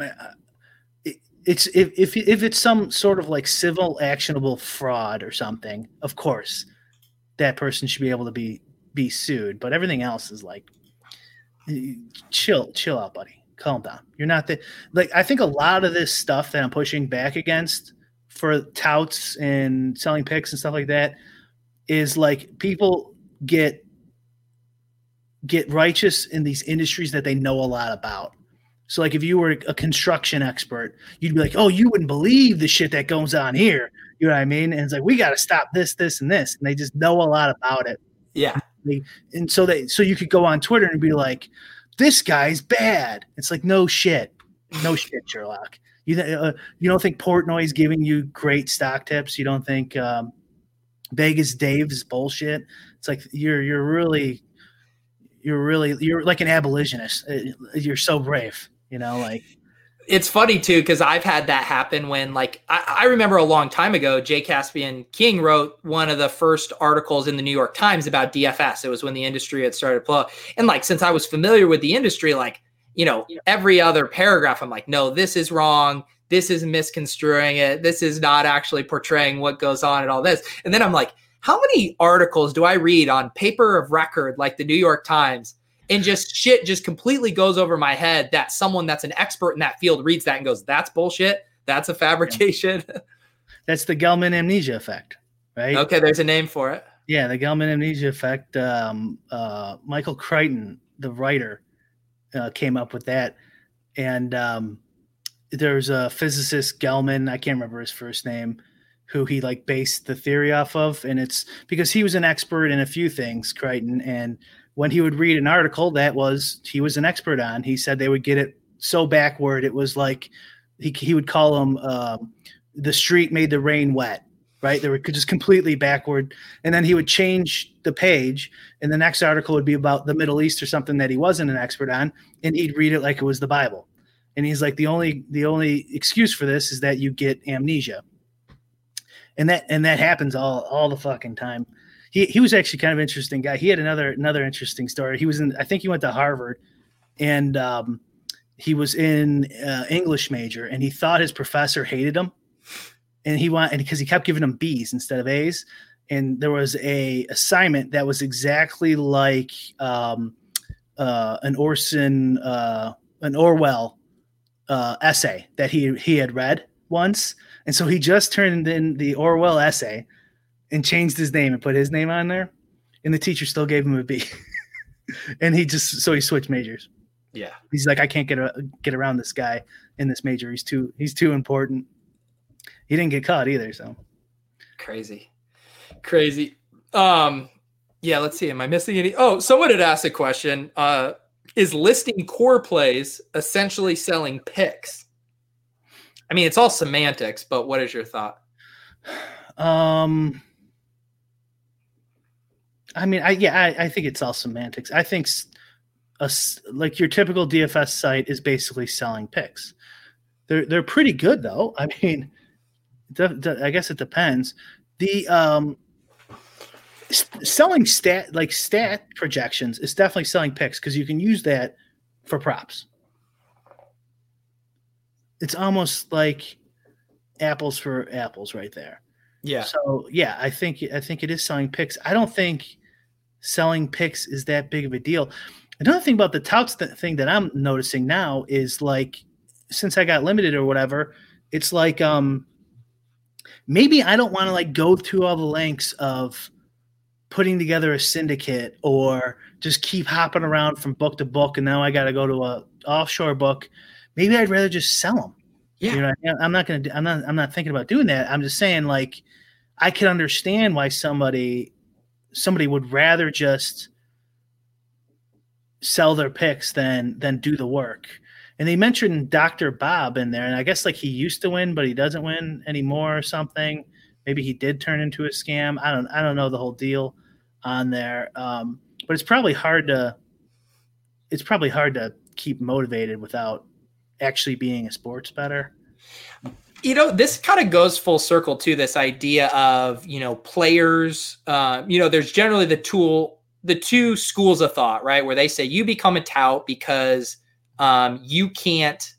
it's if, if if it's some sort of like civil actionable fraud or something, of course, that person should be able to be be sued. But everything else is like, chill, chill out, buddy. Calm down. You're not the like. I think a lot of this stuff that I'm pushing back against for touts and selling picks and stuff like that is like people get get righteous in these industries that they know a lot about. So like if you were a construction expert, you'd be like, "Oh, you wouldn't believe the shit that goes on here." You know what I mean? And it's like we got to stop this, this, and this, and they just know a lot about it. Yeah. And so they so you could go on Twitter and be like, "This guy's bad." It's like no shit, no shit, Sherlock. You uh, you don't think Portnoy is giving you great stock tips? You don't think um, Vegas Dave's bullshit? It's like you're you're really you're really you're like an abolitionist. Uh, you're so brave, you know, like it's funny too because I've had that happen when, like, I, I, remember a long time ago, Jay Caspian Kang wrote one of the first articles in the New York Times about DFS. It was when the industry had started to blow, and like since I was familiar with the industry, like you know, every other paragraph, I'm like, no, this is wrong. This is misconstruing it. This is not actually portraying what goes on and all this. And then I'm like, how many articles do I read on paper of record like the New York Times and just shit just completely goes over my head that someone that's an expert in that field reads that and goes, that's bullshit. That's a fabrication. That's the Gell-Mann amnesia effect, right? Okay, there's a name for it. Yeah, the Gell-Mann amnesia effect. Um, uh, Michael Crichton, the writer, uh, came up with that. And um, there's a physicist, Gell-Mann, I can't remember his first name, who he like based the theory off of. And it's because he was an expert in a few things, Crichton. And when he would read an article that was he was an expert on, he said they would get it so backward. It was like he, he would call them um, the street made the rain wet right? They were just completely backward. And then he would change the page, and the next article would be about the Middle East or something that he wasn't an expert on, and he'd read it like it was the Bible. And he's like, the only the only excuse for this is that you get amnesia. And that and that happens all all the fucking time. He he was actually kind of interesting guy. He had another another interesting story. He was in I think he went to Harvard, and um, he was in uh, English major, and he thought his professor hated him and he want and because he kept giving him B's instead of A's. And there was a assignment that was exactly like um, uh, an Orson, uh, an Orwell uh, essay that he he had read once, and so he just turned in the Orwell essay and changed his name and put his name on there, and the teacher still gave him a B, and he just so he switched majors. Yeah, he's like, I can't get a, get around this guy in this major. He's too he's too important he didn't get caught either. So crazy, crazy. Um, yeah. Let's see. Am I missing any? Oh, someone had asked a question. Uh, is listing core plays essentially selling picks? I mean, it's all semantics, but what is your thought? Um, I mean, I yeah, I, I think it's all semantics. I think a, like your typical DFS site is basically selling picks. They're they're pretty good though. I mean, I guess it depends. The um, selling stat like stat projections is definitely selling picks because you can use that for props. It's almost like apples for apples right there. Yeah. So yeah, I think I think it is selling picks. I don't think selling picks is that big of a deal. Another thing about the touts th- thing that I'm noticing now is like since I got limited or whatever, it's like um maybe I don't want to like go through all the lengths of putting together a syndicate or just keep hopping around from book to book and now I got to go to a offshore book. Maybe I'd rather just sell them. Yeah. You know, I'm not going to I'm not I'm not thinking about doing that. I'm just saying like I can understand why somebody somebody would rather just sell their picks than than do the work. And they mentioned Dr. Bob in there, and I guess like he used to win, but he doesn't win anymore or something. Maybe he did turn into a scam. I don't I don't know the whole deal on there. Um, but it's probably hard to it's probably hard to keep motivated without actually being a sports bettor you know this kind of goes full circle to this idea of you know players uh, you know there's generally the tool the two schools of thought right where they say you become a tout because um, you can't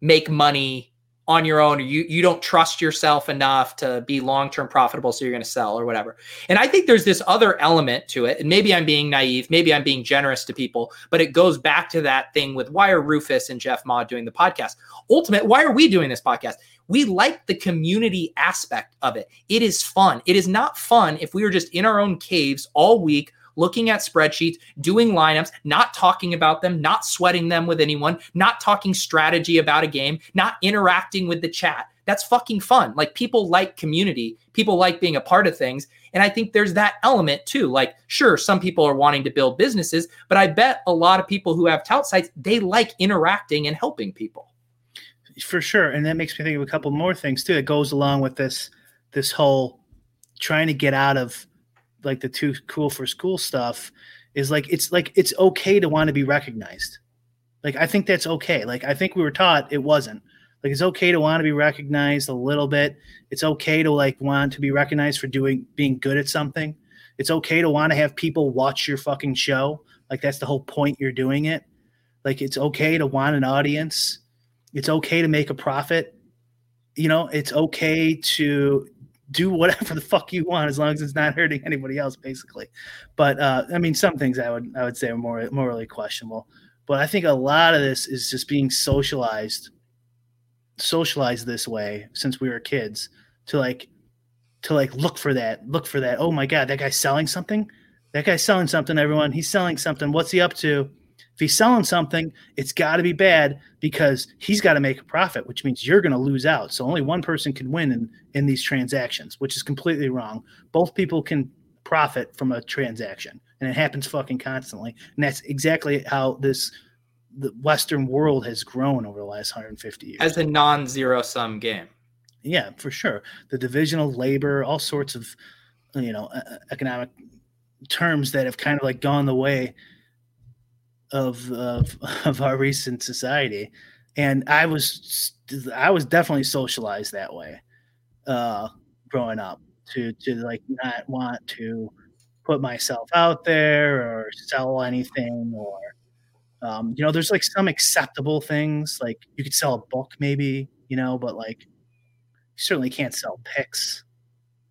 make money on your own or you you don't trust yourself enough to be long-term profitable so you're going to sell or whatever. And i think there's this other element to it and maybe i'm being naive maybe i'm being generous to people but it goes back to that thing with why are rufus and jeff ma doing the podcast? Ultimate why are we doing this podcast we like the community aspect of it it is fun it is not fun if we were just in our own caves all week looking at spreadsheets, doing lineups, not talking about them, not sweating them with anyone, not talking strategy about a game, not interacting with the chat. That's fucking fun. Like people like community, people like being a part of things. And I think there's that element too. Like, sure, some people are wanting to build businesses, but I bet a lot of people who have tout sites, they like interacting and helping people. For sure. And that makes me think of a couple more things too. That goes along with this this whole trying to get out of like the too cool for school stuff is like it's like it's okay to want to be recognized. Like I think that's okay. Like I think we were taught it wasn't. Like it's okay to want to be recognized a little bit. It's okay to like want to be recognized for doing being good at something. It's okay to want to have people watch your fucking show. Like that's the whole point you're doing it. Like it's okay to want an audience. It's okay to make a profit. You know, it's okay to do whatever the fuck you want as long as it's not hurting anybody else, basically. But uh, I mean, some things I would I would say are more morally questionable. But I think a lot of this is just being socialized, socialized this way since we were kids to like to like look for that, look for that. Oh my god, that guy's selling something. That guy's selling something. Everyone, he's selling something. What's he up to? If he's selling something, it's got to be bad because he's got to make a profit, which means you're going to lose out. So only one person can win in, in these transactions, which is completely wrong. Both people can profit from a transaction, and it happens fucking constantly. And that's exactly how this the Western world has grown over the last 150 years. As a non-zero sum game. Yeah, for sure. The division of labor, all sorts of you know economic terms that have kind of like gone the way of of, of our recent society, and I was I was definitely socialized that way, uh, growing up to to like not want to put myself out there or sell anything or um, you know there's like some acceptable things like you could sell a book maybe you know but like you certainly can't sell picks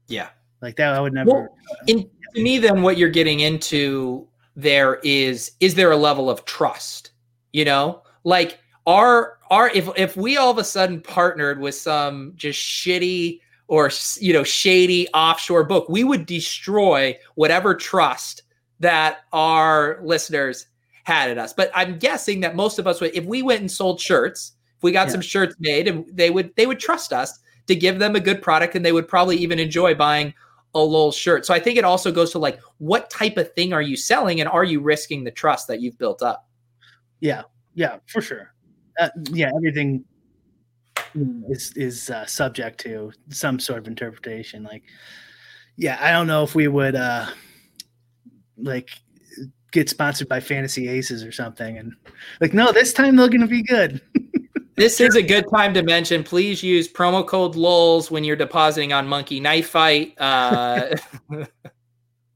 yeah. Like that i would never well, in, to me then what you're getting into there is is there a level of trust you know like our our if if we all of a sudden partnered with some just shitty or you know shady offshore book we would destroy whatever trust that our listeners had at us but i'm guessing that most of us would if we went and sold shirts if we got yeah. some shirts made and they would they would trust us to give them a good product and they would probably even enjoy buying a lol shirt. So I think it also goes to like what type of thing are you selling and are you risking the trust that you've built up? Yeah, yeah, for sure. Uh, yeah, everything is is uh, subject to some sort of interpretation. Like, yeah, I don't know if we would uh like get sponsored by Fantasy Aces or something, and like, no, this time they're gonna be good. This is a good time to mention. Please use promo code LOLS when you're depositing on Monkey Knife Fight. Uh,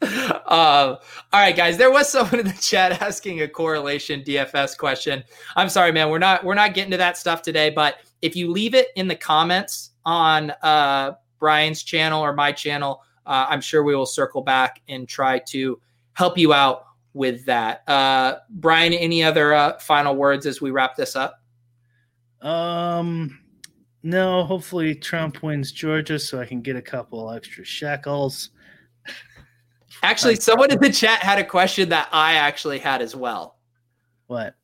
uh, all right, guys. There was someone in the chat asking a correlation DFS question. I'm sorry, man. We're not we're not getting to that stuff today. But if you leave it in the comments on uh, Brian's channel or my channel, uh, I'm sure we will circle back and try to help you out with that. Uh, Brian, any other uh, final words as we wrap this up? Um, no. Hopefully, Trump wins Georgia so I can get a couple extra shekels. Actually, someone in the chat had a question that I actually had as well. What?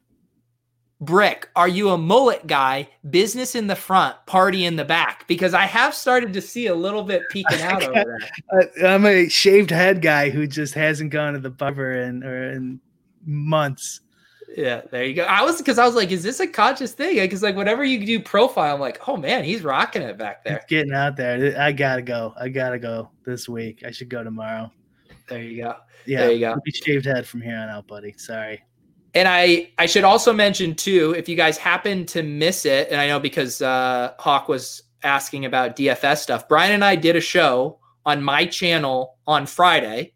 Brick, are you a mullet guy, business in the front, party in the back? Because I have started to see a little bit peeking out over there. I'm a shaved head guy who just hasn't gone to the barber in or in months. Yeah, there you go. I was because I was like, is this a conscious thing? Because like whenever you do profile, I'm like, oh man, he's rocking it back there. Getting out there. I gotta go. I gotta go this week. I should go tomorrow. There you go. Yeah, there you go. Be shaved head from here on out, buddy. Sorry. And I I should also mention too, if you guys happen to miss it, and I know because uh, Hawk was asking about DFS stuff, Brian and I did a show on my channel on Friday,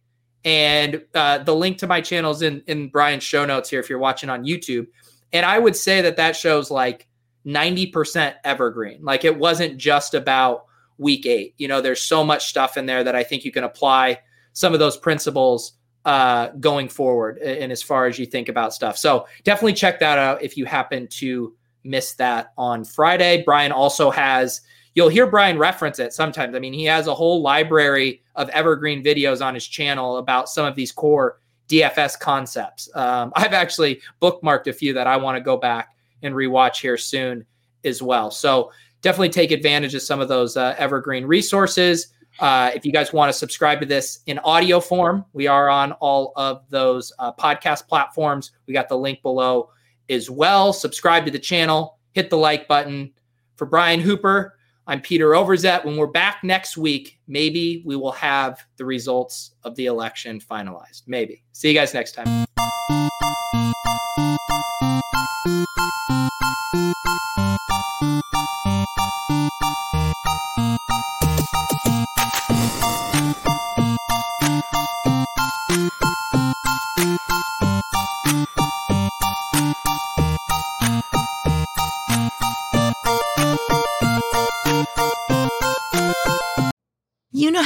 and uh, the link to my channel is in in Brian's show notes here if you're watching on YouTube. And I would say that that show's like 90% evergreen. Like it wasn't just about week eight. You know, there's so much stuff in there that I think you can apply some of those principles uh, going forward and as far as you think about stuff. So definitely check that out if you happen to miss that on Friday. Brian also has, you'll hear Brian reference it sometimes. I mean, he has a whole library of evergreen videos on his channel about some of these core DFS concepts. Um, I've actually bookmarked a few that I want to go back and rewatch here soon as well. So definitely take advantage of some of those uh, evergreen resources. Uh, if you guys want to subscribe to this in audio form, we are on all of those uh, podcast platforms. We got the link below as well. Subscribe to the channel, hit the like button. For Brian Hooper, I'm Peter Overzet. When we're back next week, maybe we will have the results of the election finalized. Maybe. See you guys next time.